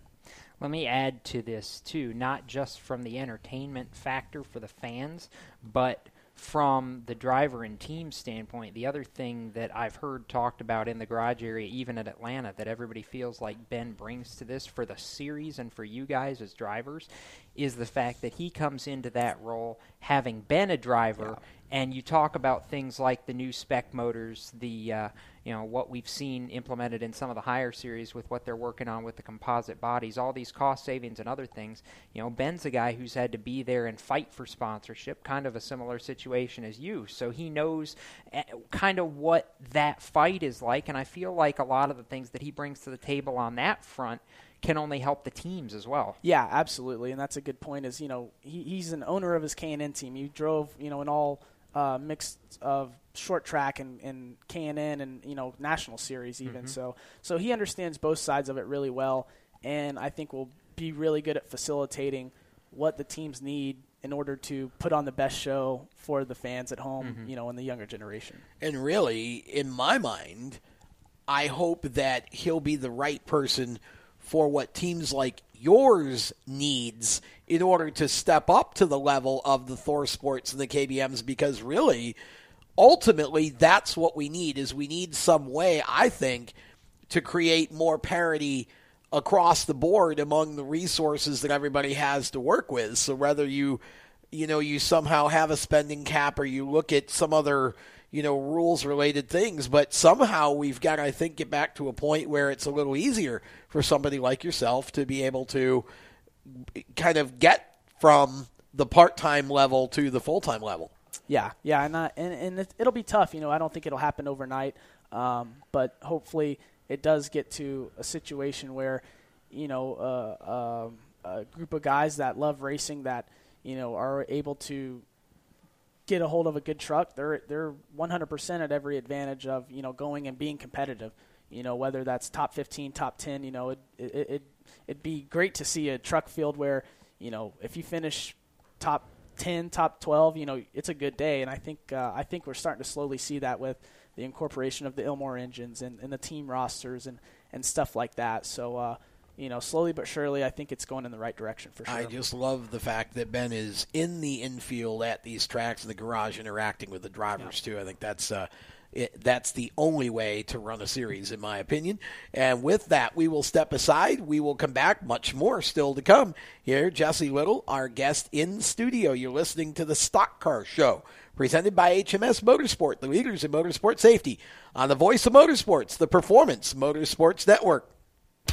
Let me add to this too, not just from the entertainment factor for the fans, but from the driver and team standpoint. The other thing that I've heard talked about in the garage area, even at Atlanta, that everybody feels like Ben brings to this for the series and for you guys as drivers, is the fact that he comes into that role having been a driver. And you talk about things like the new spec motors, the uh, you know what we've seen implemented in some of the higher series with what they're working on with the composite bodies, all these cost savings and other things. You know, Ben's a guy who's had to be there and fight for sponsorship, kind of a similar situation as you. So he knows eh, kind of what that fight is like, and I feel like a lot of the things that he brings to the table on that front can only help the teams as well. Yeah, absolutely, and that's a good point. Is you know he, he's an owner of his K and N team. He drove you know an all uh, mix of short track and, and K and N and you know national series even. Mhm. So so he understands both sides of it really well, and I think will be really good at facilitating what the teams need in order to put on the best show for the fans at home. Mhm. You know, in the younger generation. And really, in my mind, I hope that he'll be the right person for what teams like yours needs in order to step up to the level of the Thor Sports and the KBMs because really ultimately that's what we need is we need some way I think to create more parity across the board among the resources that everybody has to work with. So whether you you know you somehow have a spending cap or you look at some other you know rules related things but somehow we've got i think get back to a point where it's a little easier for somebody like yourself to be able to kind of get from the part-time level to the full-time level Yeah, yeah, and uh, and and it, it'll be tough. You know, I don't think it'll happen overnight, um, but hopefully it does get to a situation where, you know, uh, um, a group of guys that love racing that you know are able to get a hold of a good truck. They're they're 100% at every advantage of you know going and being competitive. You know, whether that's top 15, top 10. You know, it it, it it'd be great to see a truck field where you know if you finish top 10, top 12, you know, it's a good day. And I think uh, I think we're starting to slowly see that with the incorporation of the Ilmore engines and, and the team rosters and, and stuff like that. So, uh, you know, slowly but surely, I think it's going in the right direction for sure. I just love the fact that Ben is in the infield at these tracks in the garage interacting with the drivers too. I think that's uh, it, that's the only way to run a series, in my opinion. And with that, we will step aside. We will come back. Much more still to come. Here, Jesse Little, our guest in studio. You're listening to the Stock Car Show, presented by HMS Motorsport, the leaders in motorsport safety, on the voice of motorsports, the Performance Motorsports Network.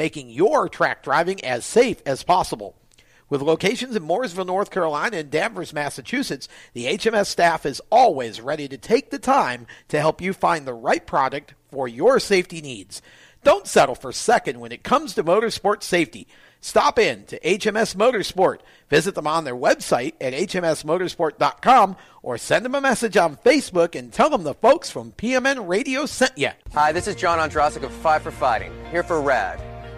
making your track driving as safe as possible. With locations in Mooresville, North Carolina, and Danvers, Massachusetts, the HMS staff is always ready to take the time to help you find the right product for your safety needs. Don't settle for second when it comes to motorsport safety. Stop in to HMS Motorsport. Visit them on their website at hmsmotorsport.com or send them a message on Facebook and tell them the folks from PMN Radio sent you. Hi, this is John Ondrasik of Five for Fighting, here for RAD,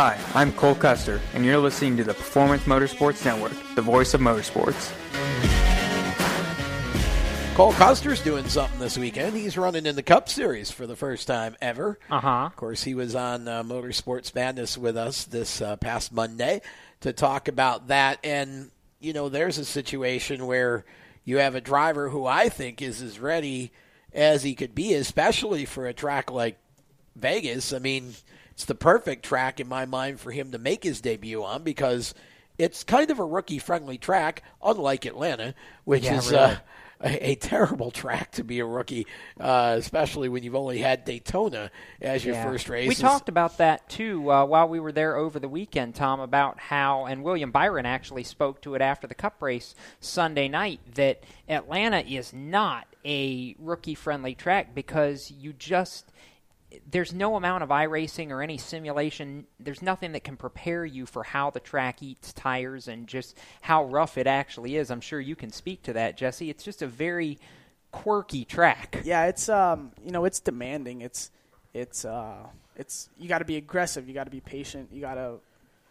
Hi, I'm Cole Custer, and you're listening to the Performance Motorsports Network, the voice of motorsports. Cole Custer's doing something this weekend. He's running in the Cup Series for the first time ever. Uh huh. Of course, he was on uh, Motorsports Madness with us this uh, past Monday to talk about that. And, you know, there's a situation where you have a driver who I think is as ready as he could be, especially for a track like Vegas. I mean, it's the perfect track in my mind for him to make his debut on because it's kind of a rookie friendly track, unlike Atlanta, which Yeah, is really. uh, a, a terrible track to be a rookie, uh, especially when you've only had Daytona as your Yeah. first race. We talked about that too uh, while we were there over the weekend, Tom, about how, and William Byron actually spoke to it after the Cup race Sunday night, that Atlanta is not a rookie friendly track because you just. There's no amount of iRacing or any simulation. There's nothing that can prepare you for how the track eats tires and just how rough it actually is. I'm sure you can speak to that, Jesse. It's just a very quirky track. Yeah, it's um, you know, it's demanding. It's it's uh, it's you got to be aggressive. You got to be patient. You got to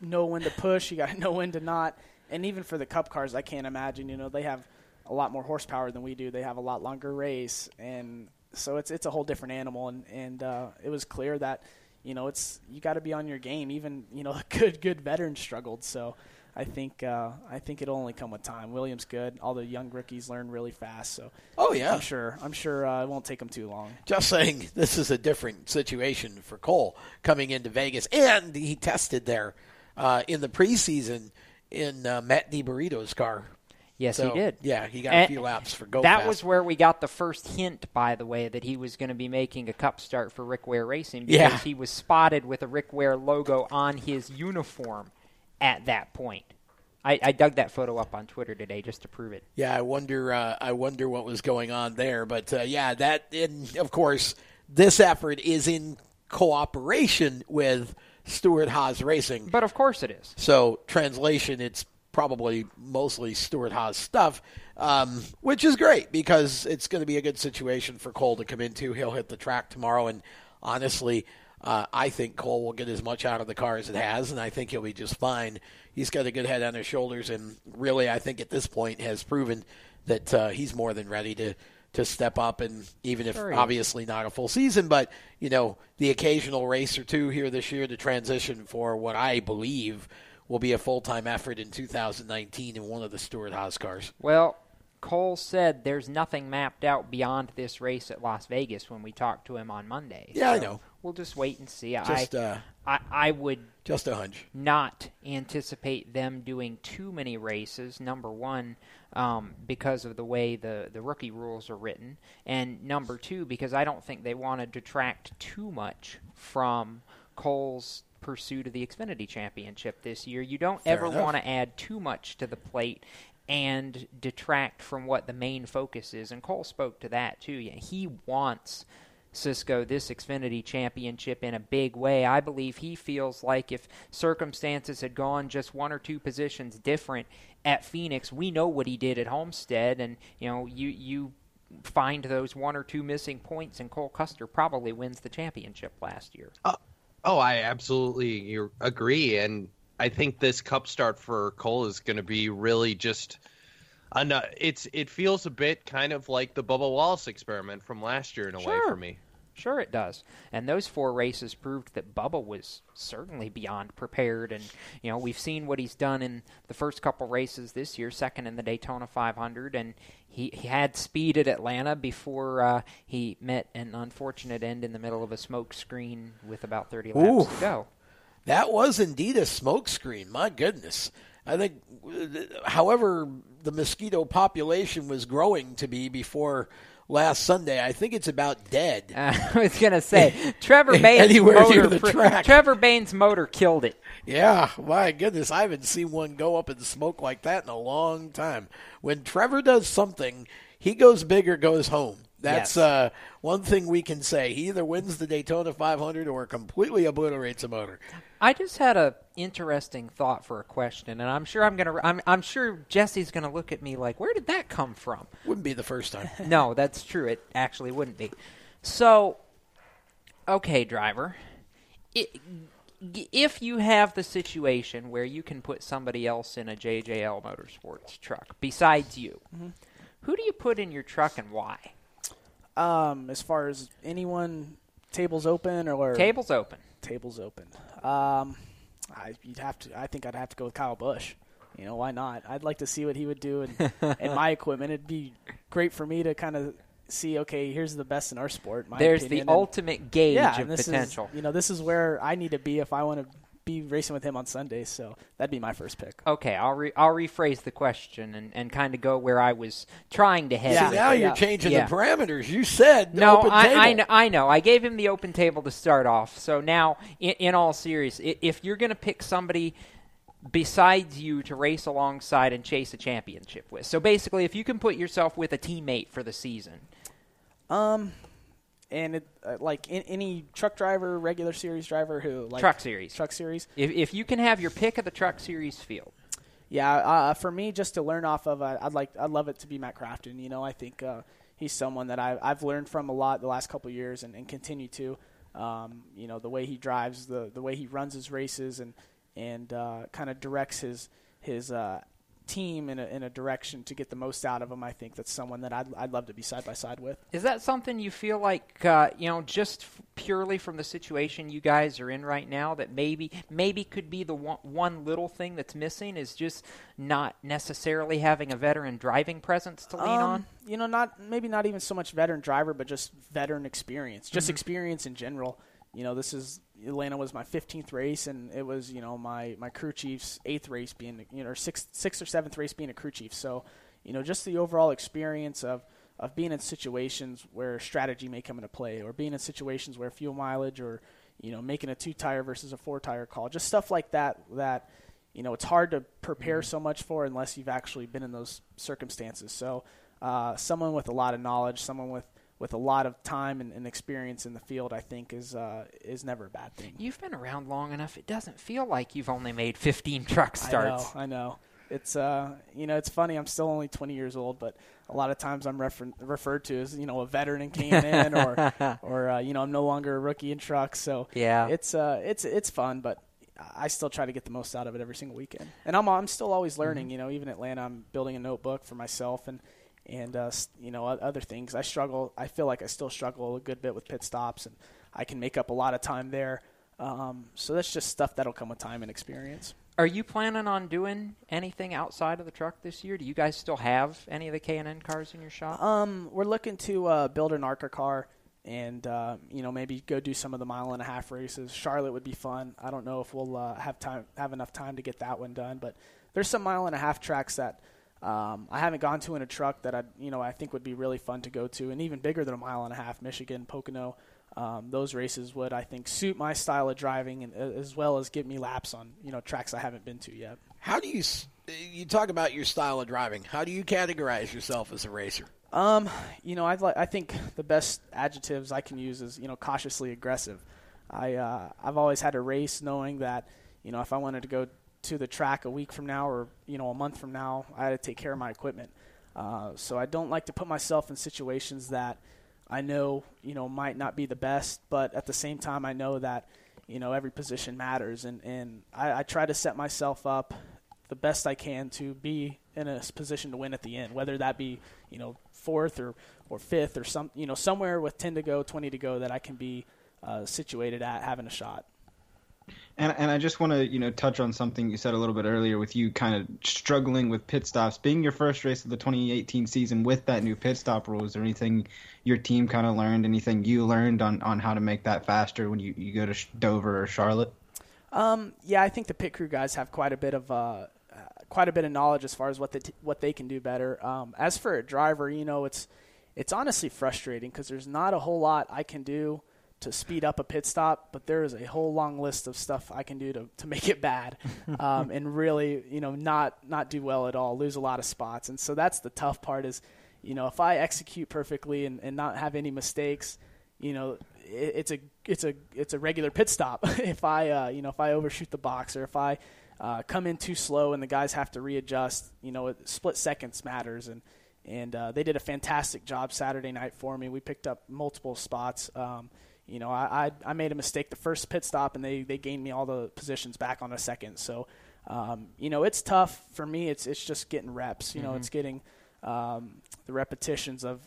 know when to push. You got to know when to not. And even for the cup cars, I can't imagine. You know, they have a lot more horsepower than we do. They have a lot longer race, and so it's it's a whole different animal. And and uh, it was clear that you know it's you got to be on your game. Even you know, a good good veterans struggled. So. I think uh, I think it'll only come with time. Williams good. All the young rookies learn really fast. So Oh, yeah. I'm sure. I'm sure uh, it won't take them too long. Just saying, this is a different situation for Cole coming into Vegas, and he tested there uh, in the preseason in uh, Matt DiBenedetto's car. Yes, So, he did. Yeah, he got And a few laps for go. That fast. was where we got the first hint, by the way, that he was going to be making a cup start for Rick Ware Racing because Yeah. he was spotted with a Rick Ware logo on his uniform at that point. I, I dug that photo up on Twitter today just to prove it. Yeah, I wonder. Uh, I wonder what was going on there. But uh, yeah, that and of course this effort is in cooperation with Stewart-Haas Racing. But of course it is. So translation, it's probably mostly Stewart-Haas stuff, um, which is great because it's going to be a good situation for Cole to come into. He'll hit the track tomorrow, and honestly. Uh, I think Cole will get as much out of the car as it has, and I think he'll be just fine. He's got a good head on his shoulders, and really, I think at this point has proven that uh, he's more than ready to to step up. And even if obviously not a full season, but you know the occasional race or two here this year to transition for what I believe will be a full time effort in 2019 in one of the Stewart Haas cars. Well, Cole said there's nothing mapped out beyond this race at Las Vegas when we talked to him on Monday. Yeah, I know. We'll just wait and see. Just, I, uh, I, I would just a hunch. not anticipate them doing too many races. Number one, um, because of the way the the rookie rules are written, and number two, because I don't think they want to detract too much from Cole's pursuit of the Xfinity Championship this year. You don't Fair ever enough. want to add too much to the plate and detract from what the main focus is. And Cole spoke to that too. Yeah, He wants Cisco this Xfinity championship in a big way. I believe he feels like if circumstances had gone just one or two positions different at Phoenix, we know what he did at Homestead, and you know you you find those one or two missing points, and Cole Custer probably wins the championship last year. Uh, Oh, I absolutely agree, and I think this Cup start for Cole is going to be really just. An, it's it feels a bit kind of like the Bubba Wallace experiment from last year in a way for me. Sure, it does. And those four races proved that Bubba was certainly beyond prepared. And, you know, we've seen what he's done in the first couple races this year, second in the Daytona 500. And he, he had speed at Atlanta before uh, he met an unfortunate end in the middle of a smoke screen with about 30 laps Ooh. to go. That was indeed a smokescreen. My goodness. I think, however, the mosquito population was growing to be before last Sunday, I think it's about dead. I was going to say, Trevor Bayne's Anywhere near motor, the track. Trevor Bayne's motor killed it. Yeah, my goodness, I haven't seen one go up in smoke like that in a long time. When Trevor does something, he goes big or goes home. That's Yes. uh, one thing we can say. He either wins the Daytona 500 or completely obliterates a motor. I just had a interesting thought for a question, and I'm sure I'm gonna. I'm, I'm sure Jesse's gonna look at me like, "Where did that come from?" Wouldn't be the first time. no, that's true. It actually wouldn't be. So, okay, driver, i if you have the situation where you can put somebody else in a JJL Motorsports truck besides you, Mhm. who do you put in your truck and why? Um, as far as anyone, tables open or Tables open. Tables open. Um, I you'd have to. I think I'd have to go with Kyle Busch. You know why not? I'd like to see what he would do in, in my equipment. It'd be great for me to kind of see. Okay, here's the best in our sport. in There's the and- ultimate gauge yeah, of this is- you know, this is where I need to be if I want to be racing with him on Sundays. So that'd be my first pick. Okay, I'll re- I'll rephrase the question and, and kind of go where I was trying to head. See, now you're changing Yeah. the parameters. You said No, open I, table. I, know, I know. I gave him the open table to start off. So now, in, in all serious, i- if you're going to pick somebody besides you to race alongside and chase a championship with, so basically, if you can put yourself with a teammate for the season, Um, and it, uh, like in, any truck driver, regular series driver who like truck series, truck series. If, if you can have your pick of the truck series field, Yeah, uh, for me, just to learn off of, uh, I'd like, I'd love it to be Matt Crafton. You know, I think uh, he's someone that I, I've learned from a lot the last couple of years, and, and continue to. Um, you know, the way he drives, the the way he runs his races, and and uh, kind of directs his his uh, team in a, in a direction to get the most out of them, I think that's someone that I'd, I'd love to be side by side with. Is that something you feel like, uh, you know, just f- purely from the situation you guys are in right now, that maybe maybe could be the one, one little thing that's missing is just not necessarily having a veteran driving presence to lean Um, on? You know, not maybe not even so much veteran driver, but just veteran experience, just Mhm. experience in general. You know, this is Atlanta was my 15th race, and it was you know my my crew chief's eighth race being you know or sixth sixth or seventh race being a crew chief. So you know, just the overall experience of of being in situations where strategy may come into play, or being in situations where fuel mileage, or you know, making a two tire versus a four tire call, just stuff like that. That you know, it's hard to prepare so much for unless you've actually been in those circumstances. So, uh, someone with a lot of knowledge, someone with with a lot of time and, and experience in the field, I think is uh, is never a bad thing. You've been around long enough; it doesn't feel like you've only made 15 truck starts. I know. I know. It's uh, you know, it's funny. I'm still only 20 years old, but a lot of times I'm refer- referred to as you know a veteran in K&N, or or uh, you know I'm no longer a rookie in trucks. So Yeah. it's uh, it's it's fun, but I still try to get the most out of it every single weekend. And I'm I'm still always learning. Mhm. You know, even Atlanta, I'm building a notebook for myself and and uh, you know other things. I struggle. I feel like I still struggle a good bit with pit stops, and I can make up a lot of time there. Um, so that's just stuff that'll come with time and experience. Are you planning on doing anything outside of the truck this year? Do you guys still have any of the K&N cars in your shop? Um, we're looking to uh, build an ARCA car and uh, you know maybe go do some of the mile and a half races. Charlotte would be fun. I don't know if we'll uh, have time have enough time to get that one done, but there's some mile and a half tracks that um, I haven't gone to in a truck that I you know I think would be really fun to go to, and even bigger than a mile and a half. Michigan, Pocono. Um, those races would, I think, suit my style of driving, and uh, as well as get me laps on you know tracks I haven't been to yet. How do you you talk about your style of driving? How do you categorize yourself as a racer? Um, you know, I'd like. I think the best adjectives I can use is you know cautiously aggressive. I uh, I've always had a race knowing that you know if I wanted to go to the track a week from now or you know a month from now, I had to take care of my equipment. Uh, so I don't like to put myself in situations that I know you know might not be the best, but at the same time I know that you know every position matters, and and I, I try to set myself up the best I can to be in a position to win at the end, whether that be you know fourth or or fifth or some you know somewhere with ten to go, twenty to go that I can be uh, situated at having a shot. And and I just want to you know touch on something you said a little bit earlier with you kind of struggling with pit stops. Being your first race of the 2018 season with that new pit stop rule, is there anything your team kind of learned? Anything you learned on, on how to make that faster when you, you go to Dover or Charlotte? Um, yeah, I think the pit crew guys have quite a bit of uh, uh, quite a bit of knowledge as far as what they t- what they can do better. Um, as for a driver, you know, it's it's honestly frustrating because there's not a whole lot I can do to speed up a pit stop, but there is a whole long list of stuff I can do to, to make it bad, um, and really, you know, not not do well at all, lose a lot of spots, and so that's the tough part. Is, you know, if I execute perfectly and, and not have any mistakes, you know, it, it's a it's a it's a regular pit stop. if I uh, you know if I overshoot the box or if I uh, come in too slow and the guys have to readjust, you know, it, split seconds matters and and uh, they did a fantastic job Saturday night for me. We picked up multiple spots. Um, you know, I, I I made a mistake the first pit stop and they they gained me all the positions back on a second. So. Um, you know, it's tough for me. It's it's just getting reps. You know, Mhm. it's getting um, the repetitions of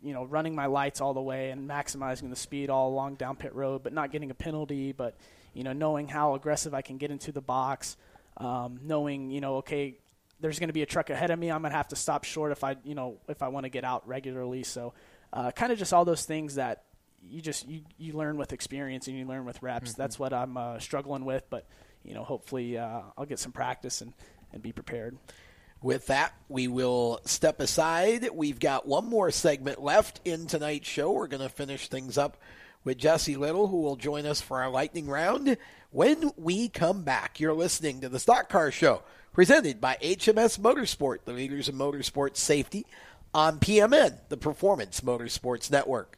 you know running my lights all the way and maximizing the speed all along down pit road, but not getting a penalty. But you know knowing how aggressive I can get into the box, um, knowing you know okay, there's going to be a truck ahead of me. I'm going to have to stop short if I you know if I want to get out regularly. So uh, kind of just all those things that you just you, you learn with experience and you learn with reps. Mhm. That's what I'm uh, struggling with, but you know hopefully uh, I'll get some practice and and be prepared. With that, we will step aside. We've got one more segment left in tonight's show. We're going to finish things up with Jesse Little, who will join us for our lightning round. When we come back, you're listening to the Stock Car Show, presented by HMS Motorsport, the leaders in motorsports safety, on PMN, the Performance Motorsports Network.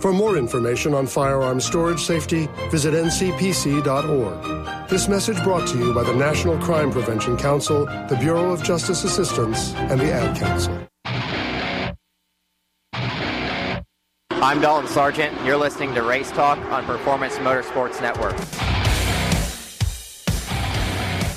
For more information on firearm storage safety, visit ncpc.org. This message brought to you by the National Crime Prevention Council, the Bureau of Justice Assistance, and the Ad Council. I'm Dalton Sargent. You're listening to Race Talk on Performance Motorsports Network.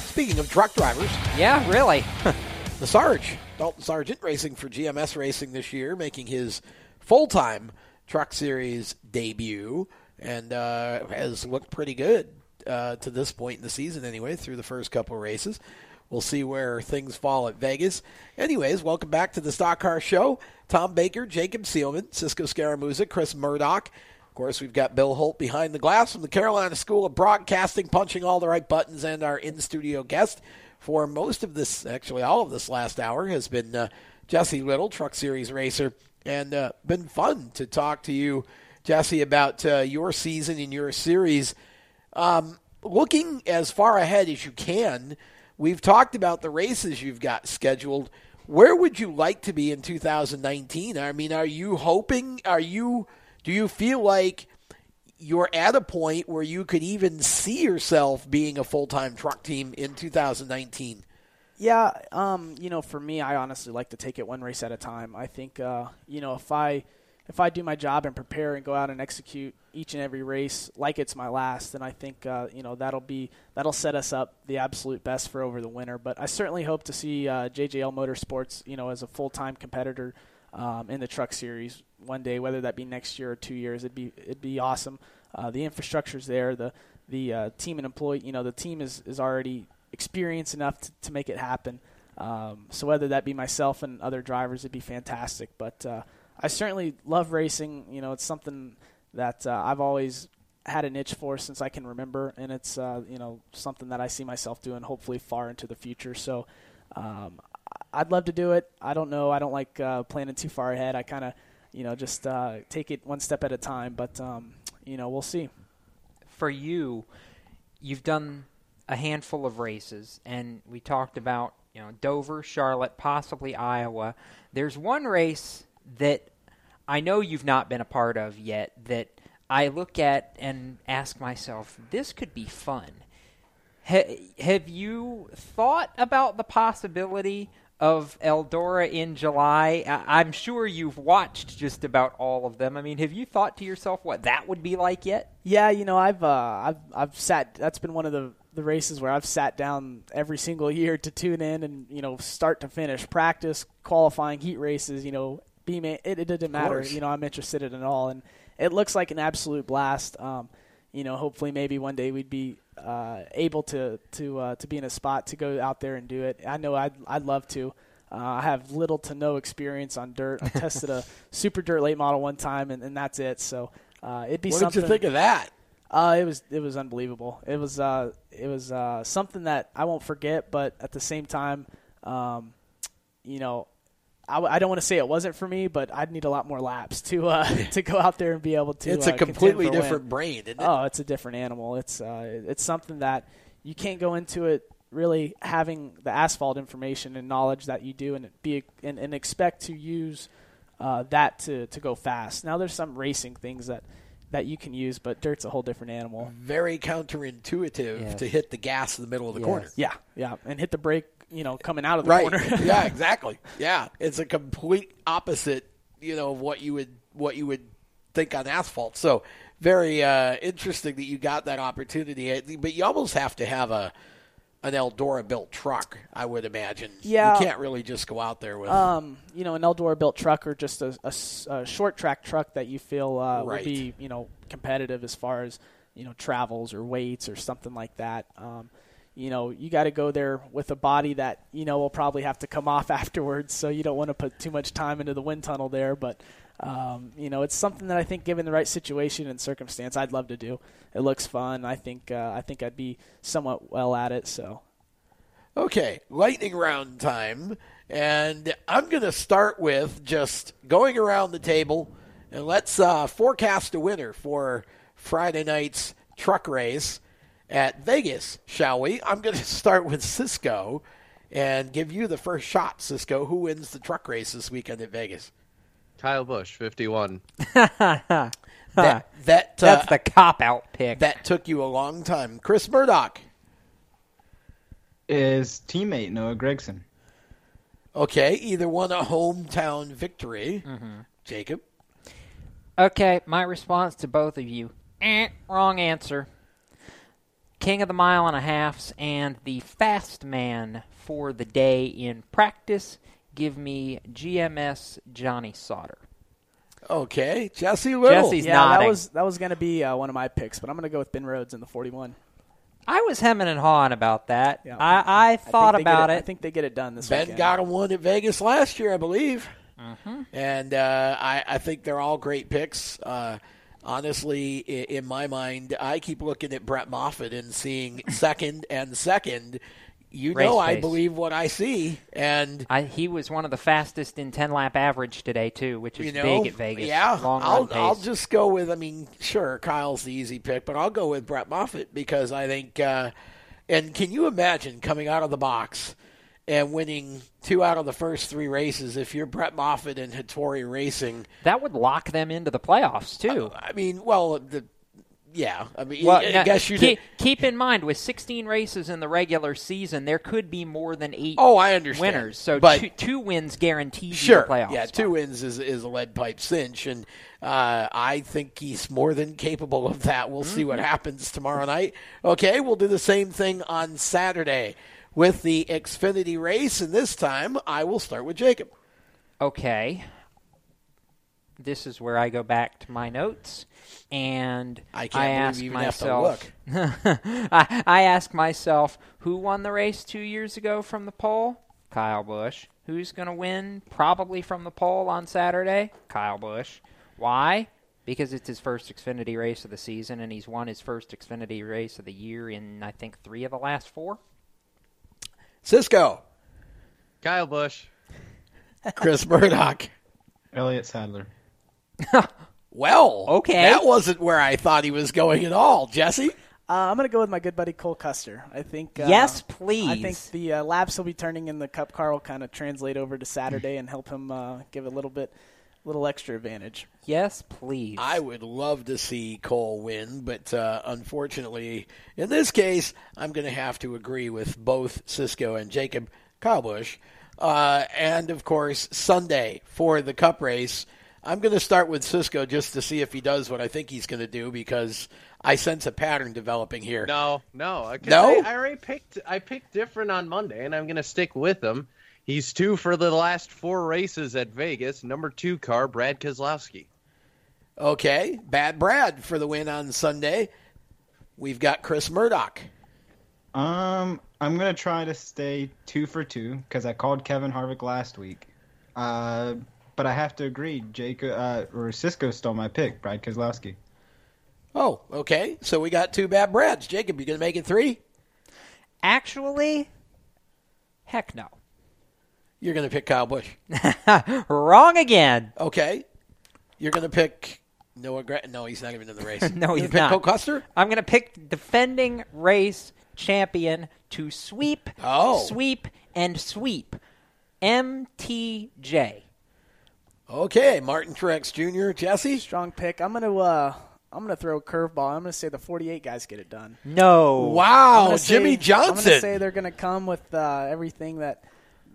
Speaking of truck drivers, yeah, really, the Sarge, Dalton Sargent, racing for GMS Racing this year, making his full-time Truck Series debut, and uh, has looked pretty good uh, to this point in the season, anyway, through the first couple of races. We'll see where things fall at Vegas. Anyways, welcome back to the Stock Car Show. Tom Baker, Jacob Seelman, Cisco Scaramuza, Chris Murdoch. Of course, we've got Bill Holt behind the glass from the Carolina School of Broadcasting, punching all the right buttons, and our in studio guest for most of this, actually all of this last hour, has been uh, Jesse Little, Truck Series racer, and uh, been fun to talk to you, Jesse, about uh, your season and your series. Um, looking as far ahead as you can, we've talked about the races you've got scheduled. Where would you like to be in 2019? I mean, are you hoping? Are you? Do you feel like you're at a point where you could even see yourself being a full time truck team in 2019? Yeah, um, you know, for me, I honestly like to take it one race at a time. I think, uh, you know, if I if I do my job and prepare and go out and execute each and every race like it's my last, then I think uh, you know that'll be that'll set us up the absolute best for over the winter. But I certainly hope to see uh, JJL Motorsports, you know, as a full time competitor um, in the Truck Series one day, whether that be next year or two years. It'd be it'd be awesome. Uh, the infrastructure's there. The the uh, team and employee, you know, the team is is already experienced enough to, to make it happen. Um, so whether that be myself and other drivers, it'd be fantastic. But uh, I certainly love racing. You know, it's something that uh, I've always had an itch for since I can remember, and it's uh, you know something that I see myself doing hopefully far into the future. So um, I'd love to do it. I don't know. I don't like uh, planning too far ahead. I kind of you know just uh, take it one step at a time. But um, you know we'll see. For you, you've done a handful of races, and we talked about you know Dover, Charlotte, possibly Iowa. There's one race that I know you've not been a part of yet that I look at and ask myself, this could be fun. Ha- have you thought about the possibility of Eldora in July? I- am sure you've watched just about all of them. I mean, have you thought to yourself what that would be like yet? Yeah, you know, I've uh, I've I've sat. That's been one of the the races where I've sat down every single year to tune in and you know start to finish practice qualifying heat races you know beam it, it, didn't matter you know I'm interested in it all and it looks like an absolute blast um, you know, hopefully maybe one day we'd be uh, able to to uh, to be in a spot to go out there and do it. I know I'd I'd love to. Uh, I have little to no experience on dirt. I tested a super dirt late model one time, and, and that's it. So uh, it'd be What something. did you think of that? Uh, it was it was unbelievable. It was uh, it was uh, something that I won't forget. But at the same time, um, you know, I, I don't want to say it wasn't for me, but I'd need a lot more laps to uh, to go out there and be able to. It's a uh, completely a win. different brain, isn't it? Oh, it's a different animal. It's uh, it's something that you can't go into it really having the asphalt information and knowledge that you do, and be and, and expect to use uh, that to to go fast. Now, there's some racing things that that you can use, but dirt's a whole different animal. Very counterintuitive Yes. to hit the gas in the middle of the corner. Yeah, yeah, and hit the brake, you know, coming out of the right. corner. yeah, exactly. Yeah, it's a complete opposite, you know, of what you would what you would think on asphalt. So very uh, interesting that you got that opportunity. But you almost have to have a an Eldora built truck, I would imagine. Yeah. you can't really just go out there with. um, you know, an Eldora built truck or just a a short track truck that you feel uh, Right. would be, you know, competitive as far as you know travels or weights or something like that. Um, you know, you got to go there with a body that you know will probably have to come off afterwards. So you don't want to put too much time into the wind tunnel there, but. Um, you know, it's something that I think, given the right situation and circumstance, I'd love to do. It looks fun. I think uh, I think I'd be somewhat well at it. So Okay, lightning round time. And I'm going to start with just going around the table and let's uh, forecast a winner for Friday night's truck race at Vegas, shall we? I'm going to start with Cisco and give you the first shot, Cisco. Who wins the truck race this weekend at Vegas? Kyle Busch, 51. That, that That's uh, the cop out pick. That took you a long time. Chris Murdoch. Is teammate Noah Gragson. Okay, either won a hometown victory. Mm-hmm. Jacob. Okay, my response to both of you. Eh, wrong answer. King of the mile and a halfs and the fast man for the day in practice. Give me GMS Johnny Sauter. Okay, Jesse Little. Jesse's yeah, nodding. that was that was going to be uh, one of my picks, but I'm going to go with Ben Rhodes in the 41. I was hemming and hawing about that. Yeah. I, I thought think they get about it, it. I think they get it done this Ben weekend. got a one at Vegas last year, I believe. Mhm. And uh, I, I think they're all great picks. Uh, honestly, in, in my mind, I keep looking at Brett Moffitt and seeing second and second. You know, I believe what I see, and I, he was one of the fastest in 10 lap average today, too, which is you know, big at Vegas. yeah, Long I'll. I'll just go with. I mean, sure, Kyle's the easy pick, but I'll go with Brett Moffitt because I think. Uh, and can you imagine coming out of the box and winning two out of the first three races if you're Brett Moffitt and Hattori Racing? That would lock them into the playoffs, too. I mean, well, the yeah, I mean, Well, I guess you keep, keep in mind with 16 races in the regular season, there could be more than eight. Oh, I understand. winners. So But- two, two wins guarantees Sure, you the playoffs. yeah, two wins is is a lead pipe cinch, and uh, I think he's more than capable of that. We'll see what Mm-hmm. happens tomorrow night. Okay, we'll do the same thing on Saturday with the Xfinity race, and this time I will start with Jacob. Okay. This is where I go back to my notes, and I can't believe ask you even have to myself. I, I ask myself, who won the race two years ago from the pole? Kyle Busch. Who's going to win? Probably from the pole on Saturday. Kyle Busch. Why? Because it's his first Xfinity race of the season, and he's won his first Xfinity race of the year in I think three of the last four. Cisco, Kyle Busch. Chris Murdoch. Elliott Sadler. Well, Okay. that wasn't where I thought he was going at all, Jesse. Uh, I'm going to go with my good buddy Cole Custer. I think. Uh, Yes, please. I think the uh, laps he'll be turning in the Cup car will kind of translate over to Saturday and help him uh, give a little bit, little extra advantage. Yes, please. I would love to see Cole win, but uh, unfortunately, in this case, I'm going to have to agree with both Cisco and Jacob Kyle Busch. Uh, and of course, Sunday for the Cup race, I'm going to start with Cisco just to see if he does what I think he's going to do because I sense a pattern developing here. No, no. 'cause No? I, I already picked. I picked different on Monday, and I'm going to stick with him. He's two for the last four races at Vegas. Number two car, Brad Keselowski. Okay, Bad Brad for the win on Sunday. we've got Chris Murdoch. Um, I'm gonna try to stay two for two because I called Kevin Harvick last week. Uh, but I have to agree, Jake uh, or Cisco stole my pick, Brad Keselowski. Oh, okay. So we got two bad Brads. Jacob, you going to make it three? Actually, heck no. You're going to pick Kyle Busch. Wrong again. Okay. You're going to pick Noah Gra- No, he's not even in the race. no, You're he's gonna pick not. Cole Custer? I'm going to pick defending race champion to sweep, Oh. sweep, and sweep. MTJ. Okay, Martin Truex Jr., Jesse. Strong pick. I'm gonna uh, I'm gonna throw a curveball. I'm gonna say the 48 guys get it done. No. Wow, say- Jimmie Johnson. I'm gonna say they're gonna come with uh, everything that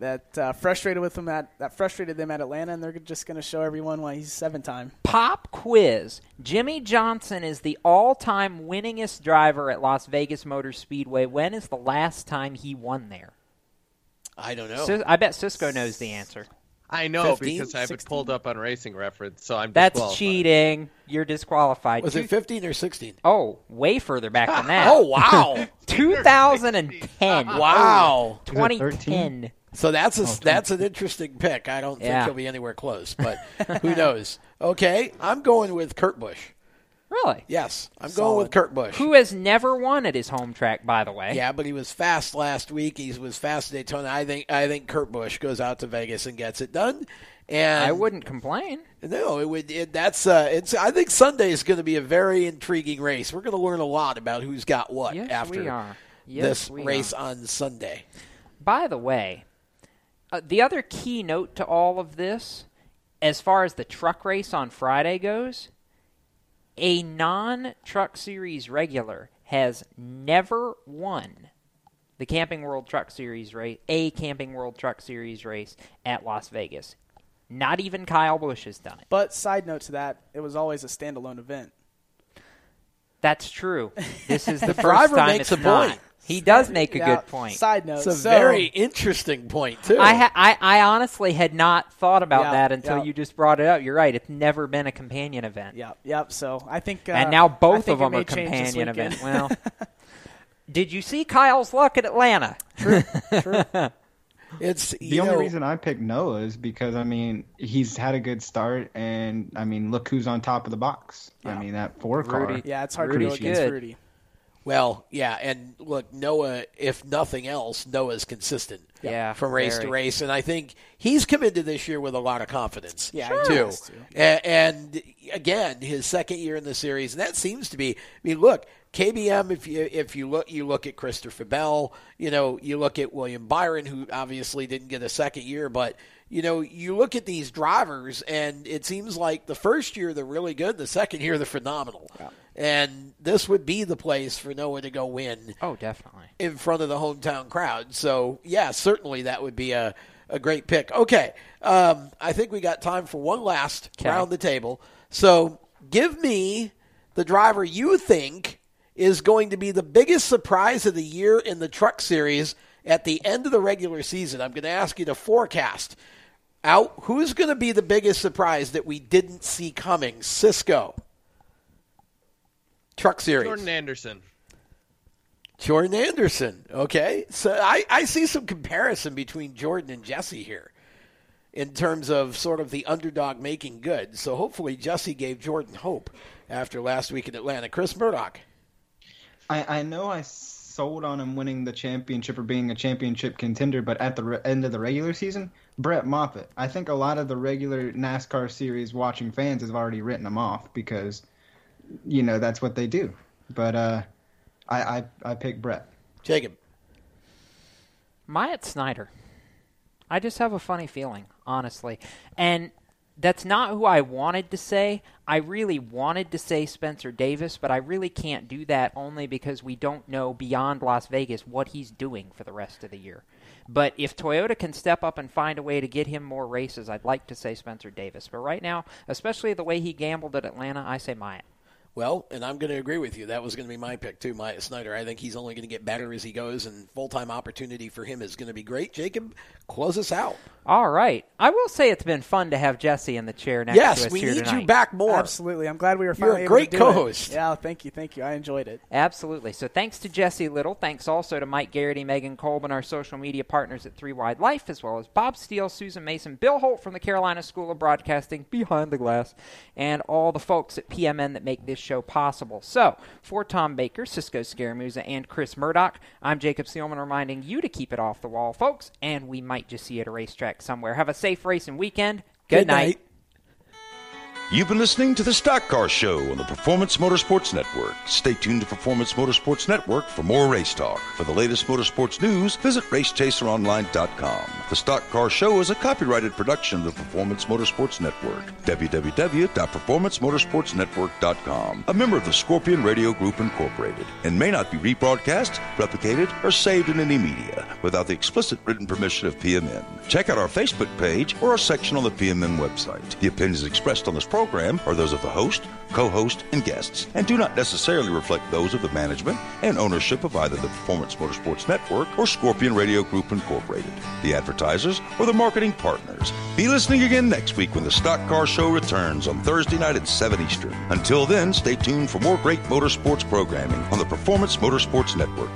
that uh, frustrated with them at that frustrated them at Atlanta, and they're just gonna show everyone why he's seven time. Pop quiz. Jimmie Johnson is the all-time winningest driver at Las Vegas Motor Speedway. When is the last time he won there? I don't know. Cis- I bet Cisco knows the answer. I know 15? because I have it pulled up on Racing Reference, so I'm That's cheating. You're disqualified. Was Two- it 15 or 16? Oh, way further back than that. Oh, wow. 2010. Wow. 2010. So that's a, that's an interesting pick. I don't think Yeah. he'll be anywhere close, but who knows? Okay, I'm going with Kurt Busch. Really? Yes, I'm going with Kurt Busch. Who has never won at his home track, by the way. Yeah, but he was fast last week. He was fast at Daytona. I think I think Kurt Busch goes out to Vegas and gets it done. And I wouldn't complain. No, it would. It, that's. Uh, it's. I think Sunday is going to be a very intriguing race. We're going to learn a lot about who's got what Yes, after we are. Yes, this race are. on Sunday. By the way, uh, the other key note to all of this, as far as the truck race on Friday goes, a non Truck Series regular has never won the Camping World Truck Series race, a Camping World Truck Series race at Las Vegas. Not even Kyle Busch has done it. But side note to that, it was always a standalone event. That's true. This is the, The first driver time makes it's a not. point. He does make a Yeah, good point. Side note. It's a so, very interesting point too. I, ha- I I honestly had not thought about Yeah, that until yeah. you just brought it up. You're right; it's never been a companion event, Yep, yep. So I think. Uh, and now both of them may are companion weekend. event. Well, did you see Kyle's luck at Atlanta? True, true. It's The you only know, reason I picked Noah is because I mean he's had a good start, and I mean look who's on top of the box. I mean that four car. Yeah, it's hard Rudy's to go against good. Rudy. Well, yeah, and look, Noah. If nothing else, Noah's consistent. Yeah, from race to race, and I think he's come into this year with a lot of confidence. Yeah, he too. has And, again, his second year in the series, and that seems to be. I mean, look, KBM. If you if you look you look at Christopher Bell, you know you look at William Byron, who obviously didn't get a second year, but you know you look at these drivers, and it seems like the first year they're really good, the second year they're phenomenal. And this would be the place for Noah to go win Oh, definitely. in front of the hometown crowd. So yeah, certainly that would be a, a great pick. Okay, um, I think we got time for one last Okay. round the table. So give me the driver you think is going to be the biggest surprise of the year in the Truck Series at the end of the regular season. I'm going to ask you to forecast out who's going to be the biggest surprise that we didn't see coming. Cisco. Truck Series. Jordan Anderson. Jordan Anderson. Okay. So I, I see some comparison between Jordan and Jesse here in terms of sort of the underdog making good. So hopefully Jesse gave Jordan hope after last week in Atlanta. Chris Murdoch. I, I know I sold on him winning the championship or being a championship contender, but at the re- end of the regular season, Brett Moffitt. I think a lot of the regular NASCAR series watching fans have already written him off because, you know, that's what they do. But uh, I, I I pick Brett. Jacob. Myatt Snyder. I just have a funny feeling, honestly. And that's not who I wanted to say. I really wanted to say Spencer Davis, but I really can't do that only because we don't know beyond Las Vegas what he's doing for the rest of the year. But if Toyota can step up and find a way to get him more races, I'd like to say Spencer Davis. But right now, especially the way he gambled at Atlanta, I say Myatt. Well, and I'm going to agree with you. That was going to be my pick too, Myatt Snyder. I think he's only going to get better as he goes, and full time opportunity for him is going to be great. Jacob, close us out. All right. I will say it's been fun to have Jesse in the chair next Yes, to us Yes, we here need you back more. Absolutely. I'm glad we were You're a finally great able to it. co-host. Yeah, thank you, thank you. I enjoyed it. Absolutely. So thanks to Jesse Little. Thanks also to Mike Garrity, Megan Colbin, our social media partners at Three Wide Life, as well as Bob Steele, Susan Mason, Bill Holt from the Carolina School of Broadcasting, Behind the Glass, and all the folks at PMN that make this show possible. So for Tom Baker, Cisco Scaramuza, and Chris Murdoch, I'm Jacob Seelman reminding you to keep it off the wall, folks, and we might just see you at a racetrack somewhere. Have a safe racing weekend. Good, Good night. You've been listening to the Stock Car Show on the Performance Motorsports Network. Stay tuned to Performance Motorsports Network for more race talk. For the latest motorsports news, visit racechaseronline.com. The Stock Car Show is a copyrighted production of the Performance Motorsports Network. www.performancemotorsportsnetwork.com. A member of the Scorpion Radio Group Incorporated and may not be rebroadcast, replicated, or saved in any media without the explicit written permission of PMN. Check out our Facebook page or our section on the PMN website. The opinions expressed on this program are those of the host, co-host, and guests, and do not necessarily reflect those of the management and ownership of either the Performance Motorsports Network or Scorpion Radio Group Incorporated, the advertisers, or the marketing partners. Be listening again next week when the Stock Car Show returns on Thursday night at 7 Eastern. Until then, stay tuned for more great motorsports programming on the Performance Motorsports Network.